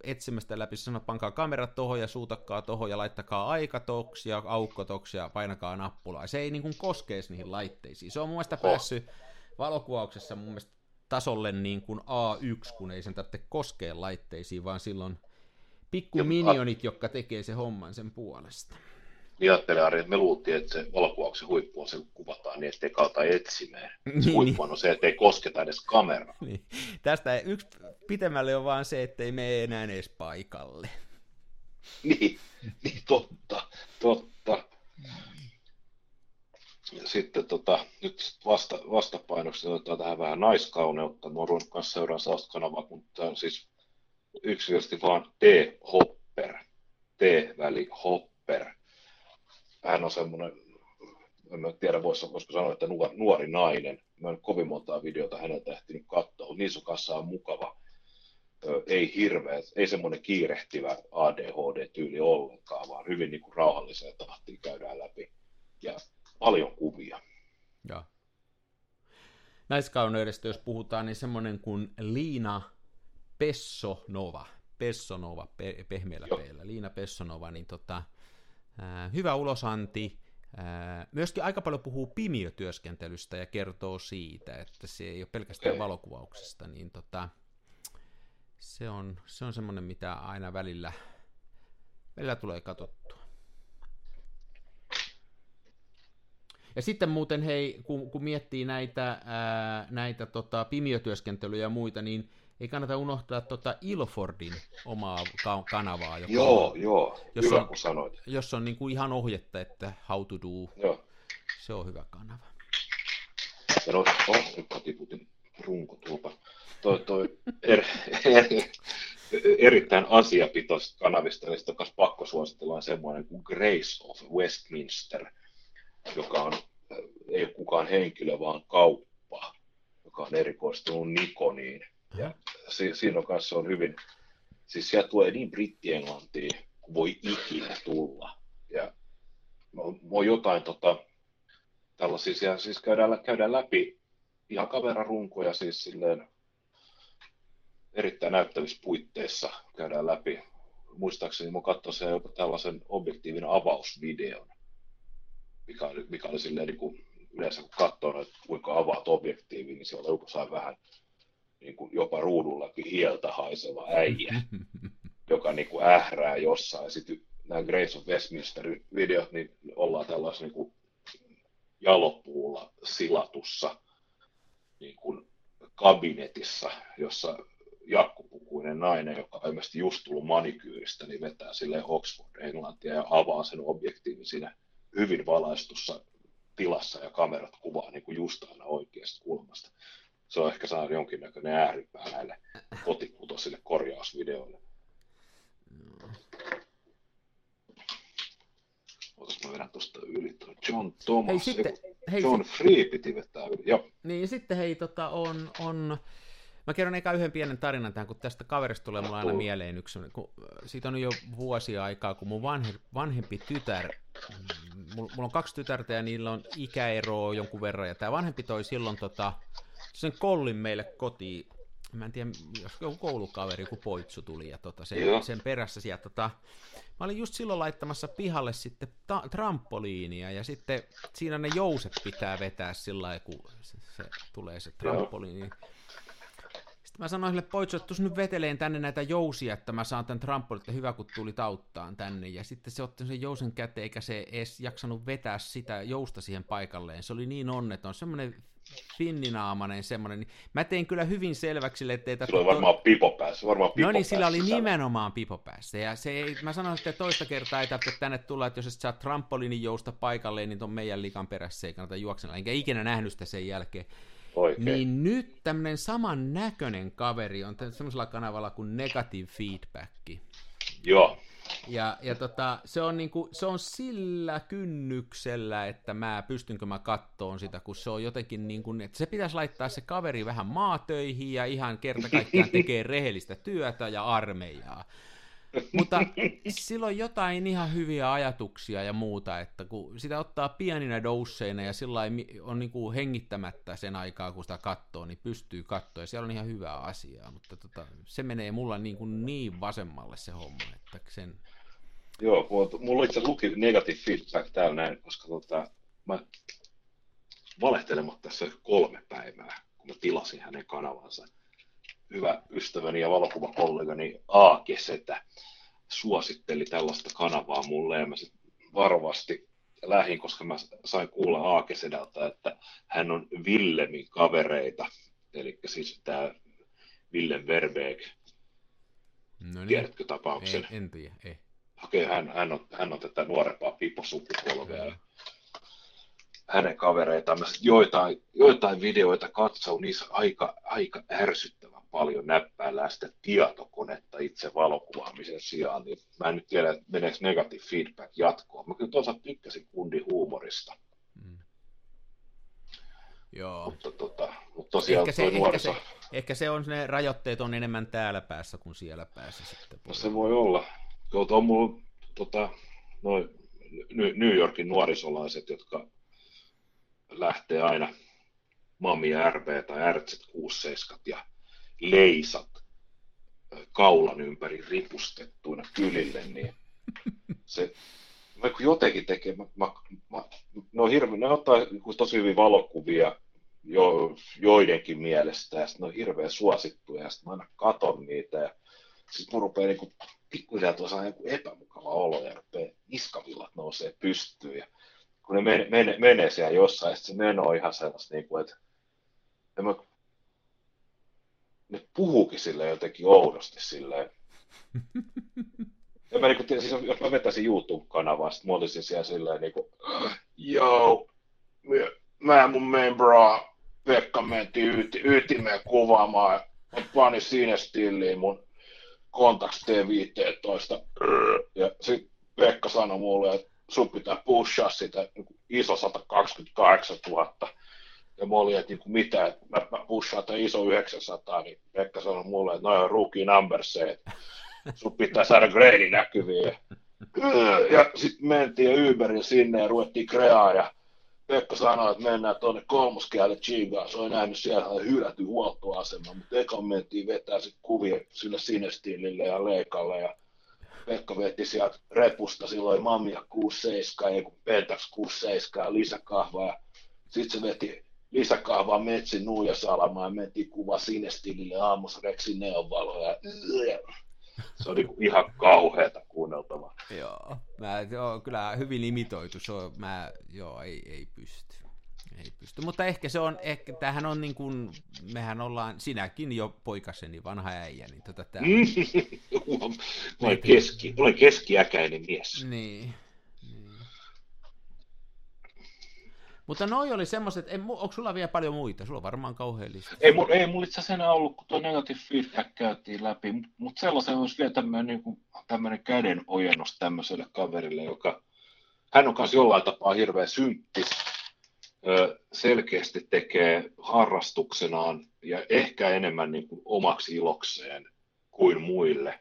etsimästä läpi, sanoo, pankaa kamerat tohon ja suutakkaa tohon ja laittakaa aikatoksi ja aukkotoksi ja painakaa nappulaa. Se ei niin kuin koskeisi niihin laitteisiin. Se on mun mielestä päässyt valokuvauksessa mun mielestä tasolle niin kuin A1, kun ei sen tarvitse koskea laitteisiin, vaan silloin pikku minionit, jotka tekee se homman sen puolesta. Niin ajattelen Ari, että me luultiin, että se valokuvauksen huippu on se, kun kuvataan niin, ettei kautta etsimään. Niin, se huippu on se, ettei kosketa edes kameraa. Niin. Tästä yksi pitemmälle on vaan se, ettei me enää edes paikalle. niin, niin, totta, totta. Ja sitten tota, nyt vasta, vastapainoksi otetaan tähän vähän naiskauneutta. Mä oon kanssa seuraan sellaista kanavaa, mutta tämä on siis yksinkertaisesti vaan T-Hopper. T-väli Hopper hän on semmoinen, en tiedä voisiko sanoa, että nuori nainen. Mä en kovin montaa videota häneltä ehtinyt katsoa, mutta niissä kanssa on mukava. Ei hirveä, ei semmoinen kiirehtivä ADHD-tyyli ollenkaan, vaan hyvin niin kuin rauhalliseen tahtiin käydään läpi. Ja paljon kuvia. Joo. Naiskauneudesta, jos puhutaan, niin semmoinen kuin Liina Pessonova, Pessonova pe- pehmeällä peillä, Liina Pessonova, niin tota, ää, hyvä ulosanti, ää, myöskin aika paljon puhuu pimiötyöskentelystä ja kertoo siitä, että se ei ole pelkästään valokuvauksesta, niin tota, se on, se on semmoinen, mitä aina välillä, välillä tulee katsottua. Ja sitten muuten hei, kun, kun miettii näitä, ää, näitä tota, pimiötyöskentelyjä ja muita, niin ei kannata unohtaa tota Ilfordin omaa ka- kanavaa. Joka joo, on, joo, jos hyvä on, kun sanoit. Jos on niin kuin ihan ohjetta, että how to do, joo. se on hyvä kanava. Ja no, oh, nyt tiputin runkotulpa. Toi, toi er, er, erittäin asiapitoisista kanavista, niin sitten pakko suositella semmoinen kuin Grace of Westminster, joka on, ei ole kukaan henkilö, vaan kauppa, joka on erikoistunut Nikoniin. Ja si, siinä on kanssa on hyvin, siis sieltä tulee niin brittienglantia kuin voi ikinä tulla. Ja voi jotain tota, tällaisia, siis käydään, käydään läpi ihan kamerarunkoja siis silleen erittäin näyttävissä puitteissa käydään läpi. Muistaakseni mun katsoin jopa tällaisen objektiivin avausvideon, mikä oli, mikä oli silleen niin kuin, yleensä kun katsoo, että kuinka avaat objektiivin, niin siellä joku sai vähän niin kuin jopa ruudullakin hieltä haiseva äijä, joka niin kuin ährää jossain. Sitten nämä Grace of Westminster videot, niin ollaan tällaisessa niin kuin jalopuulla silatussa niin kuin kabinetissa, jossa jakkupukuinen nainen, joka on ilmeisesti just tullut manikyyristä, niin vetää sille Oxford Englantia ja avaa sen objektiivin siinä hyvin valaistussa tilassa ja kamerat kuvaa niin kuin just aina oikeasta kulmasta. Se on ehkä saanut jonkinnäköinen ääripää näille kotikutoisille korjausvideoille. Otas mä vedän tuosta yli tuo John Thomas. Hei, sitten, hei, John sit... Free piti vetää yli. Joo. Niin, sitten hei, tota, on, on Mä kerron eka yhden pienen tarinan tähän, kun tästä kaverista tulee mulla aina mieleen yksi, kun siitä on jo vuosia aikaa, kun mun vanhe, vanhempi tytär, mulla on kaksi tytärtä ja niillä on ikäeroa jonkun verran, ja tämä vanhempi toi silloin tota, sen kollin meille kotiin, mä en tiedä, jos joku koulukaveri, joku poitsu tuli, ja tota, sen, sen perässä sieltä, tota, mä olin just silloin laittamassa pihalle sitten ta- trampoliinia, ja sitten siinä ne jouset pitää vetää sillä lailla, kun se, se tulee se trampoliini. Joo sitten mä sanoin sille poitsu, että nyt veteleen tänne näitä jousia, että mä saan tämän trampolin, että hyvä kun tuli tauttaan tänne. Ja sitten se otti sen jousen käteen, eikä se edes jaksanut vetää sitä jousta siihen paikalleen. Se oli niin onneton, semmoinen finninaamainen semmoinen. Niin mä tein kyllä hyvin selväksi sille, että... Sillä oli varmaan pipo päässä, varmaan pipo No niin, sillä oli sisällä. nimenomaan pipo päässä. Ja se ei, mä sanoin, että toista kertaa ei tarvitse tänne tulla, että jos et saa trampoliinin jousta paikalleen, niin ton meidän likan perässä ei kannata juoksella. Enkä ikinä nähnyt sitä sen jälkeen. Oikein. Niin nyt tämmöinen saman näköinen kaveri on semmoisella kanavalla kuin Negative Feedback. Joo. Ja, ja tota, se, on niinku, se on sillä kynnyksellä, että mä pystynkö mä kattoon sitä, kun se on jotenkin niin kuin, että se pitäisi laittaa se kaveri vähän maatöihin ja ihan kerta kaikkiaan tekee rehellistä työtä ja armeijaa. Mutta sillä on jotain ihan hyviä ajatuksia ja muuta, että kun sitä ottaa pieninä dousseina ja sillä on niin kuin hengittämättä sen aikaa, kun sitä katsoo, niin pystyy katsoa. Ja siellä on ihan hyvää asiaa, mutta tota, se menee mulla niin, kuin niin vasemmalle se homma, että sen... Joo, mulla itse luki negative feedback täällä näin, koska tota, mä valehtelematta tässä kolme päivää, kun mä tilasin hänen kanavansa hyvä ystäväni ja valokuvakollegani Aake Setä suositteli tällaista kanavaa mulle ja mä sitten varovasti lähin, koska mä sain kuulla Aake Sedältä, että hän on Villemin kavereita, eli siis tämä Willem Verbeek, no niin. tiedätkö tapauksen? Ei, en tiedä, ei. Okei, hän, hän, on, hän on tätä nuorempaa piposukupolvea. Hänen kavereitaan, mä joitain, joitain videoita katsoin, niissä aika, aika ärsyttävä paljon näppäillään sitä tietokonetta itse valokuvaamisen sijaan, niin mä en nyt tiedä, että meneekö negative feedback jatkoon. Mä kyllä toisaalta tykkäsin kundin huumorista. Mm. Joo. Mutta, tota, mutta tosiaan ehkä se, ehkä, se, ehkä se on, ne rajoitteet on enemmän täällä päässä kuin siellä päässä sitten. No se voi olla. Tuota, on mulla tota, noin New Yorkin nuorisolaiset, jotka lähtee aina Mami RV tai RZ67 ja leisat kaulan ympäri ripustettuina kylille, niin se mä jotenkin tekee, mä, mä, mä, ne on hirveän, ne ottaa tosi hyvin valokuvia jo, joidenkin mielestä, ja ne on hirveän suosittuja, ja sitten mä aina katon niitä, ja sitten mun rupeaa niin pikkuhiljaa tuossa joku epämukava olo, ja rupeaa niskavillat nousee pystyyn, ja kun ne menee, menee, menee siellä jossain, ja sitten se meno on ihan sellaista, niin kuin, että mä, ne puhuukin sille jotenkin oudosti silleen. Ja mä, niin kuin, siis jos mä vetäisin YouTube-kanavaa, sitten mä olisin siellä silleen niin kuin, joo, mä ja mun main bra, Pekka mentiin yti, ytimeen kuvaamaan, mä panin sinne stilliin mun Contax T15, ja sitten Pekka sanoi mulle, että sun pitää pushaa sitä niin iso 128 000, ja mä olin, että niin mitä, että mä, mä pushaan tämän iso 900, niin Pekka sanoi mulle, että noin on rookie number se, että sun pitää saada grade näkyviin. Ja sitten mentiin Uberin sinne ja ruvettiin kreaa ja Pekka sanoi, että mennään tuonne kolmoskäälle Chigaan. Se oli nähnyt siellä hylätty huoltoasema, mutta eka mentiin vetää sitten kuvia sille Sinestilille ja Leikalle ja Pekka veti sieltä repusta silloin Mamia 67 ja Pentax 67 ja lisäkahvaa. Sitten se veti lisäkahvaa Metsin Nuijasalamaan ja mentiin kuva Sinestilille aamussa Rexin neonvaloja. Se on niinku ihan kauheata kuunneltavaa. Joo, mä, joo, kyllä hyvin limitoitu, se on, mä, joo, ei, ei pysty. Ei pysty, mutta ehkä se on, ehkä, tämähän on niin kuin, mehän ollaan, sinäkin jo poikaseni vanha äijä, niin tota tää... olen, keski, olen keskiäkäinen mies. Niin, Mutta noi oli semmoiset, onko sulla vielä paljon muita? Sulla on varmaan kauhean lista. Ei, mulla, ei mulla itse asiassa ollut, kun tuo negative feedback käytiin läpi, mutta sellaisen olisi vielä tämmöinen, niin kuin, tämmöinen käden ojennus tämmöiselle kaverille, joka, hän on kanssa jollain tapaa hirveän synppis, selkeästi tekee harrastuksenaan ja ehkä enemmän niin kuin omaksi ilokseen kuin muille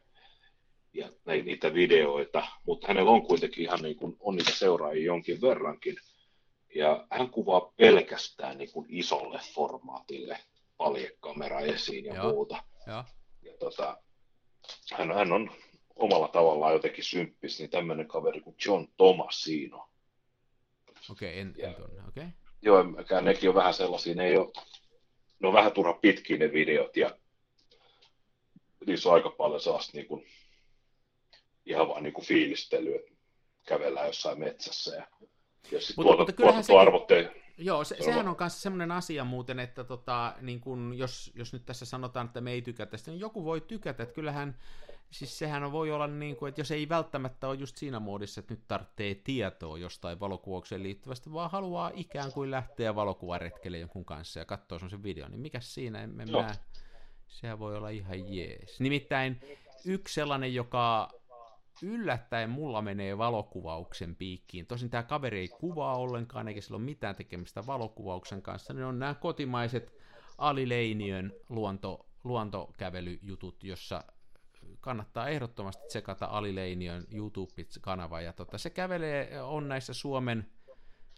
ja niitä videoita, mutta hänellä on kuitenkin ihan niin kuin, on niitä seuraajia jonkin verrankin, ja hän kuvaa pelkästään niin kuin isolle formaatille paljekamera esiin ja Joo. muuta. Ja. Ja tota, hän, hän on omalla tavallaan jotenkin symppis, niin tämmöinen kaveri kuin John Tomasino. Okei, okay, en, en tunne, okei. Okay. Joo, nekin on vähän sellaisia, ne ei ole, ne on vähän turha pitkiä ne videot, ja niissä on aika paljon sellaista niin kuin, ihan vaan niin kuin fiilistelyä, kävellään jossain metsässä ja mutta, tuota, mutta kyllähän sekin, Joo, se, sehän on myös semmoinen asia muuten, että tota, niin kun, jos, jos nyt tässä sanotaan, että me ei tykätä sitä, niin joku voi tykätä, että kyllähän, siis sehän voi olla niin kuin, että jos ei välttämättä ole just siinä muodissa, että nyt tarvitsee tietoa jostain valokuvaukseen liittyvästä, vaan haluaa ikään kuin lähteä valokuvaretkelle jonkun kanssa ja katsoa sen videon, niin mikä siinä, en, en mä, sehän voi olla ihan jees. Nimittäin yksi sellainen, joka yllättäen mulla menee valokuvauksen piikkiin. Tosin tämä kaveri ei kuvaa ollenkaan, eikä sillä ole mitään tekemistä valokuvauksen kanssa. Ne on nämä kotimaiset Alileiniön luonto, luontokävelyjutut, jossa kannattaa ehdottomasti tsekata Alileiniön YouTube-kanava. Ja tota, se kävelee, on näissä Suomen,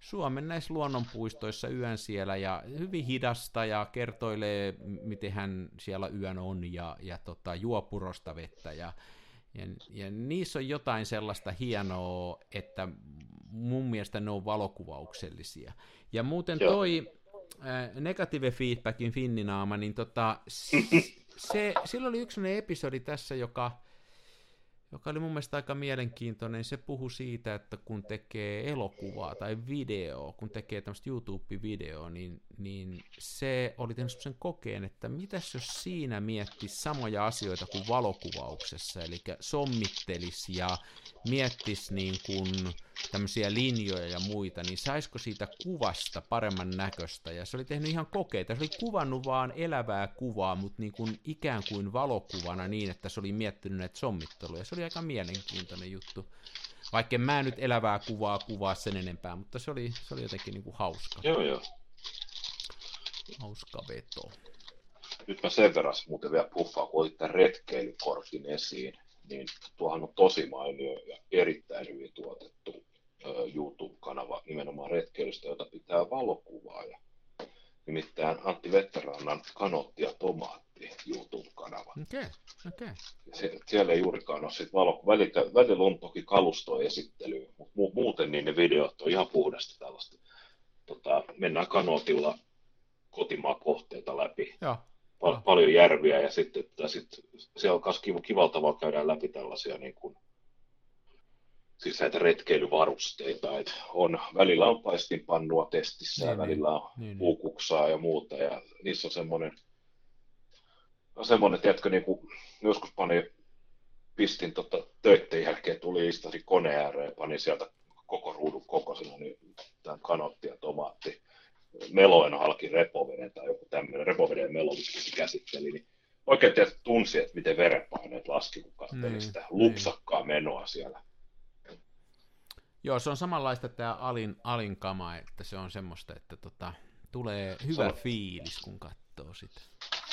Suomen näissä luonnonpuistoissa yön siellä ja hyvin hidasta ja kertoilee, miten hän siellä yön on ja, ja tota, juo purosta vettä ja ja, ja niissä on jotain sellaista hienoa, että mun mielestä ne on valokuvauksellisia. Ja muuten Joo. toi äh, negative feedbackin finninaama, niin tota, se, silloin oli yksi episodi tässä, joka joka oli mun mielestä aika mielenkiintoinen. Se puhui siitä, että kun tekee elokuvaa tai videoa, kun tekee tämmöistä YouTube-videoa, niin, niin se oli tehnyt sen kokeen, että mitäs jos siinä miettisi samoja asioita kuin valokuvauksessa, eli sommittelisi ja miettisi niin kuin tämmöisiä linjoja ja muita, niin saisiko siitä kuvasta paremman näköistä. Ja se oli tehnyt ihan kokeita. Se oli kuvannut vaan elävää kuvaa, mutta niin kuin ikään kuin valokuvana niin, että se oli miettinyt näitä sommitteluja. Se oli aika mielenkiintoinen juttu. Vaikka mä nyt elävää kuvaa kuvaa sen enempää, mutta se oli, se oli jotenkin niin kuin hauska. Joo, joo. Hauska veto. Nyt mä sen verran muuten vielä puffaan, kun otit tämän retkeilykortin esiin, niin tuohan on tosi mainio ja erittäin hyvin tuotettu YouTube-kanava nimenomaan retkeilystä, jota pitää valokuvaa. Ja nimittäin Antti Vetterannan Kanotti ja tomaatti YouTube-kanava. Okei, okay, okei. Okay. Se, siellä ei juurikaan ole sit valo, välillä, välillä on toki kalustoesittely, mutta mu, muuten niin ne videot on ihan puhdasta tällaista. Tota, mennään kanootilla kotimaan kohteita läpi. Joo. Pal- paljon järviä ja sitten että sit, siellä on myös kiva, kivalta vaan käydään läpi tällaisia niin kuin, siis näitä retkeilyvarusteita, että on, välillä on paistinpannua testissä Niin, ja välillä on niin, niin. puukuksaa ja muuta ja niissä on semmoinen, on semmoinen, tiedätkö, niin kuin joskus pani, pistin tota, töitten jälkeen, tuli istasi koneen ääreen ja pani sieltä koko ruudun kokoisena, niin tämän kanotti ja tomaatti, meloen halki repoveden tai joku tämmöinen repoveden melo, mistä se käsitteli, niin oikein tiedät, tunsi, että miten verenpaineet laski, kun katseli Niin, sitä niin. lupsakkaa menoa siellä. Joo, se on samanlaista tämä alin, alin kama, että se on semmoista, että tota, tulee hyvä Sano. fiilis, kun katsoo sitä.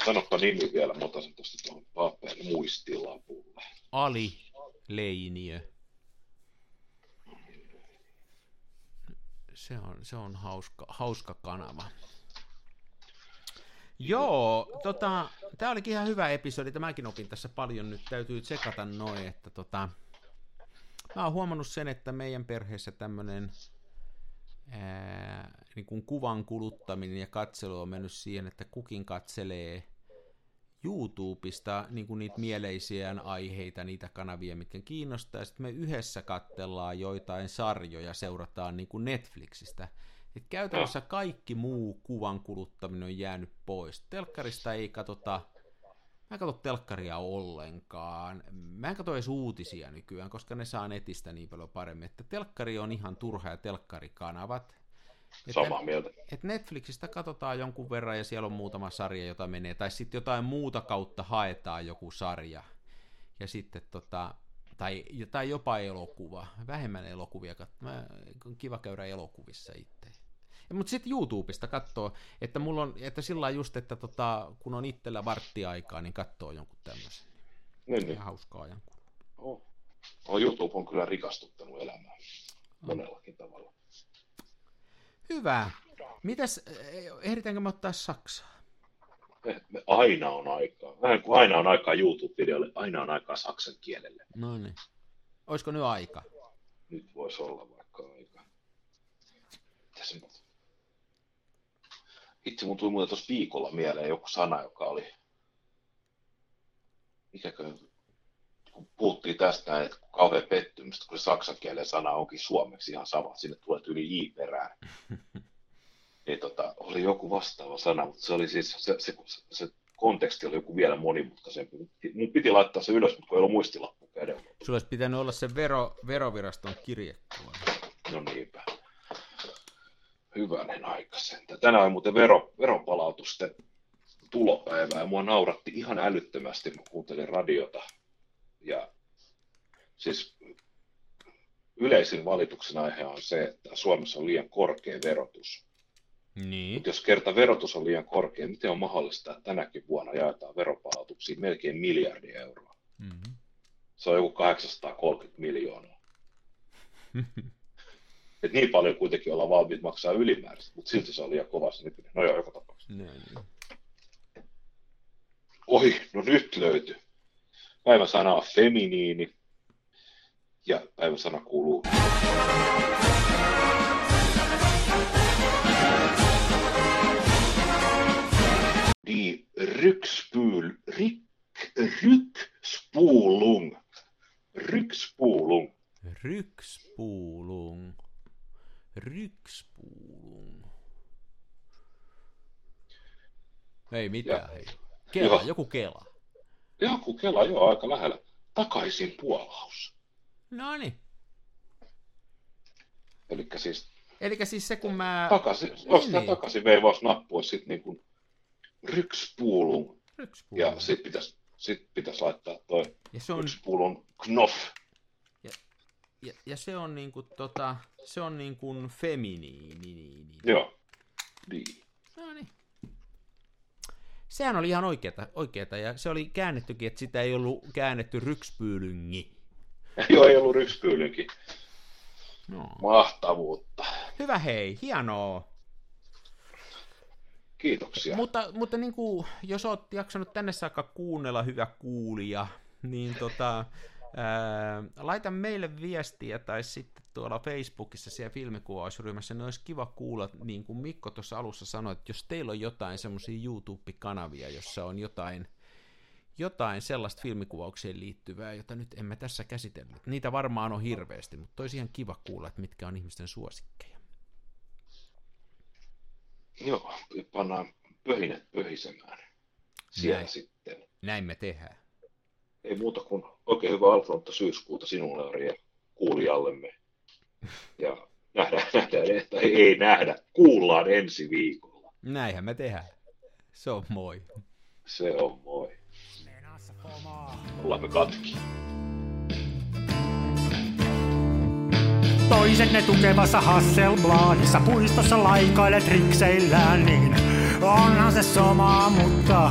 Sanoppa nimi vielä, mä otan sen tuosta tuohon paperin muistilapulle. Ali Leiniö. Se on, se on hauska, hauska kanava. Joo, tota, tämä olikin ihan hyvä episodi. Tämäkin opin tässä paljon nyt. Täytyy tsekata noin, että tota, mä oon huomannut sen, että meidän perheessä tämmöinen niin kuvan kuluttaminen ja katselu on mennyt siihen, että kukin katselee YouTubesta niin kuin niitä mieleisiä aiheita, niitä kanavia, mitkä kiinnostaa, ja sitten me yhdessä katsellaan joitain sarjoja, seurataan niin kuin Netflixistä. Et käytännössä kaikki muu kuvan kuluttaminen on jäänyt pois. Telkkarista ei katsota, mä en katso telkkaria ollenkaan. Mä en katso edes uutisia nykyään, koska ne saa netistä niin paljon paremmin. Että telkkari on ihan turha ja telkkarikanavat. Samaa mieltä. et Netflixistä katsotaan jonkun verran ja siellä on muutama sarja, jota menee, tai sitten jotain muuta kautta haetaan joku sarja. Ja sitten tota, tai, tai jopa elokuva, vähemmän elokuvia, mä, on kiva käydä elokuvissa itse. Mutta sitten YouTubesta katsoo, että mulla on, että sillä just, että tota, kun on itsellä varttiaikaa, niin katsoo jonkun tämmöisen. Niin, niin. Ihan hauskaa ajan Oh. Oh, YouTube on kyllä rikastuttanut elämää monellakin tavalla. Hyvä. Mitäs, eh, ehditäänkö me ottaa Saksaa? Me, me aina on aikaa. Vähän kuin aina on aikaa YouTube-videolle, aina on aikaa saksan kielelle. No niin. Olisiko nyt aika? Nyt voisi olla vaikka aika. Mitä se nyt? Itse mun tuli muuten tuossa viikolla mieleen joku sana, joka oli... Mikäkö... Kun puhuttiin tästä, että kauhean pettymystä, kun se saksan kielen sana onkin suomeksi ihan sama. Sinne tulee yli i perään. niin tota, oli joku vastaava sana, mutta se oli siis, se, se, se konteksti oli joku vielä monimutkaisempi. Mun piti laittaa se ylös, mutta kun ei ollut muistilappu kädellä. Sulla olisi pitänyt olla se vero, veroviraston kirjekuva. No niinpä. Hyvänen aika sentään. Tänään on muuten vero, veronpalautusten tulopäivää ja mua nauratti ihan älyttömästi, kun kuuntelin radiota. Ja siis yleisin valituksen aihe on se, että Suomessa on liian korkea verotus. Niin. Mutta jos kerta verotus on liian korkea, miten on mahdollista, että tänäkin vuonna jaetaan veropalautuksia melkein miljardi euroa? Mm-hmm. Se on joku 830 miljoonaa. Et niin paljon kuitenkin ollaan valmiit maksaa ylimääräistä, mutta silti se on liian kova se nykyinen. No joo, joka tapauksessa. Niin, niin. Oi, no nyt löytyi. Päivän sana on feminiini ja päivän sana kuuluu Die Rückspül, Rick, Rückspulung. Rückspulung. Rykspuulung. Rykspuulung. Ei mitään, Ja- hei. Kela, Joo. joku kela. Joku kela jo aika lähellä. Takaisin puolaus. No niin. Eli siis Eli siis se, kun mä... takaisin, jos tämä niin. takaisin veivausnappu olisi sitten niin kuin Rückspulung. Rykspuulung. Ja sitten pitäisi sit pitäis laittaa toi ja se on, Rückspulung Knopf. Ja, ja se on niinku tota, se on niinku feminiini. Joo. Niin. No niin. Sehän oli ihan oikeeta, oikeeta, ja se oli käännettykin, että sitä ei ollut käännetty rykspyylyngi. Joo, ei ollut Rückspulungkin. No. Mahtavuutta. Hyvä hei, hienoa. Kiitoksia. Mutta, mutta niin kuin, jos olet jaksanut tänne saakka kuunnella, hyvä kuulija, niin tota, laita meille viestiä tai sitten tuolla Facebookissa siellä filmikuvausryhmässä, niin olisi kiva kuulla, niin kuin Mikko tuossa alussa sanoi, että jos teillä on jotain semmoisia YouTube-kanavia, jossa on jotain, jotain sellaista filmikuvaukseen liittyvää, jota nyt emme tässä käsitellyt. Niitä varmaan on hirveästi, mutta olisi ihan kiva kuulla, että mitkä on ihmisten suosikkeja. Joo, pannaan pöhinet pöhisemään. Siellä Näin. sitten. Näin me tehdään. Ei muuta kuin oikein hyvää alfrontta syyskuuta sinulle Ari ja kuulijallemme. Ja nähdään, nähdään, tai ei nähdä, kuullaan ensi viikolla. Näinhän me tehdään. Se on moi. Se on moi. Ollaan me katki. Toisenne tukevassa Hasselbladissa puistossa laikailet rikseillään, niin onhan se sama, mutta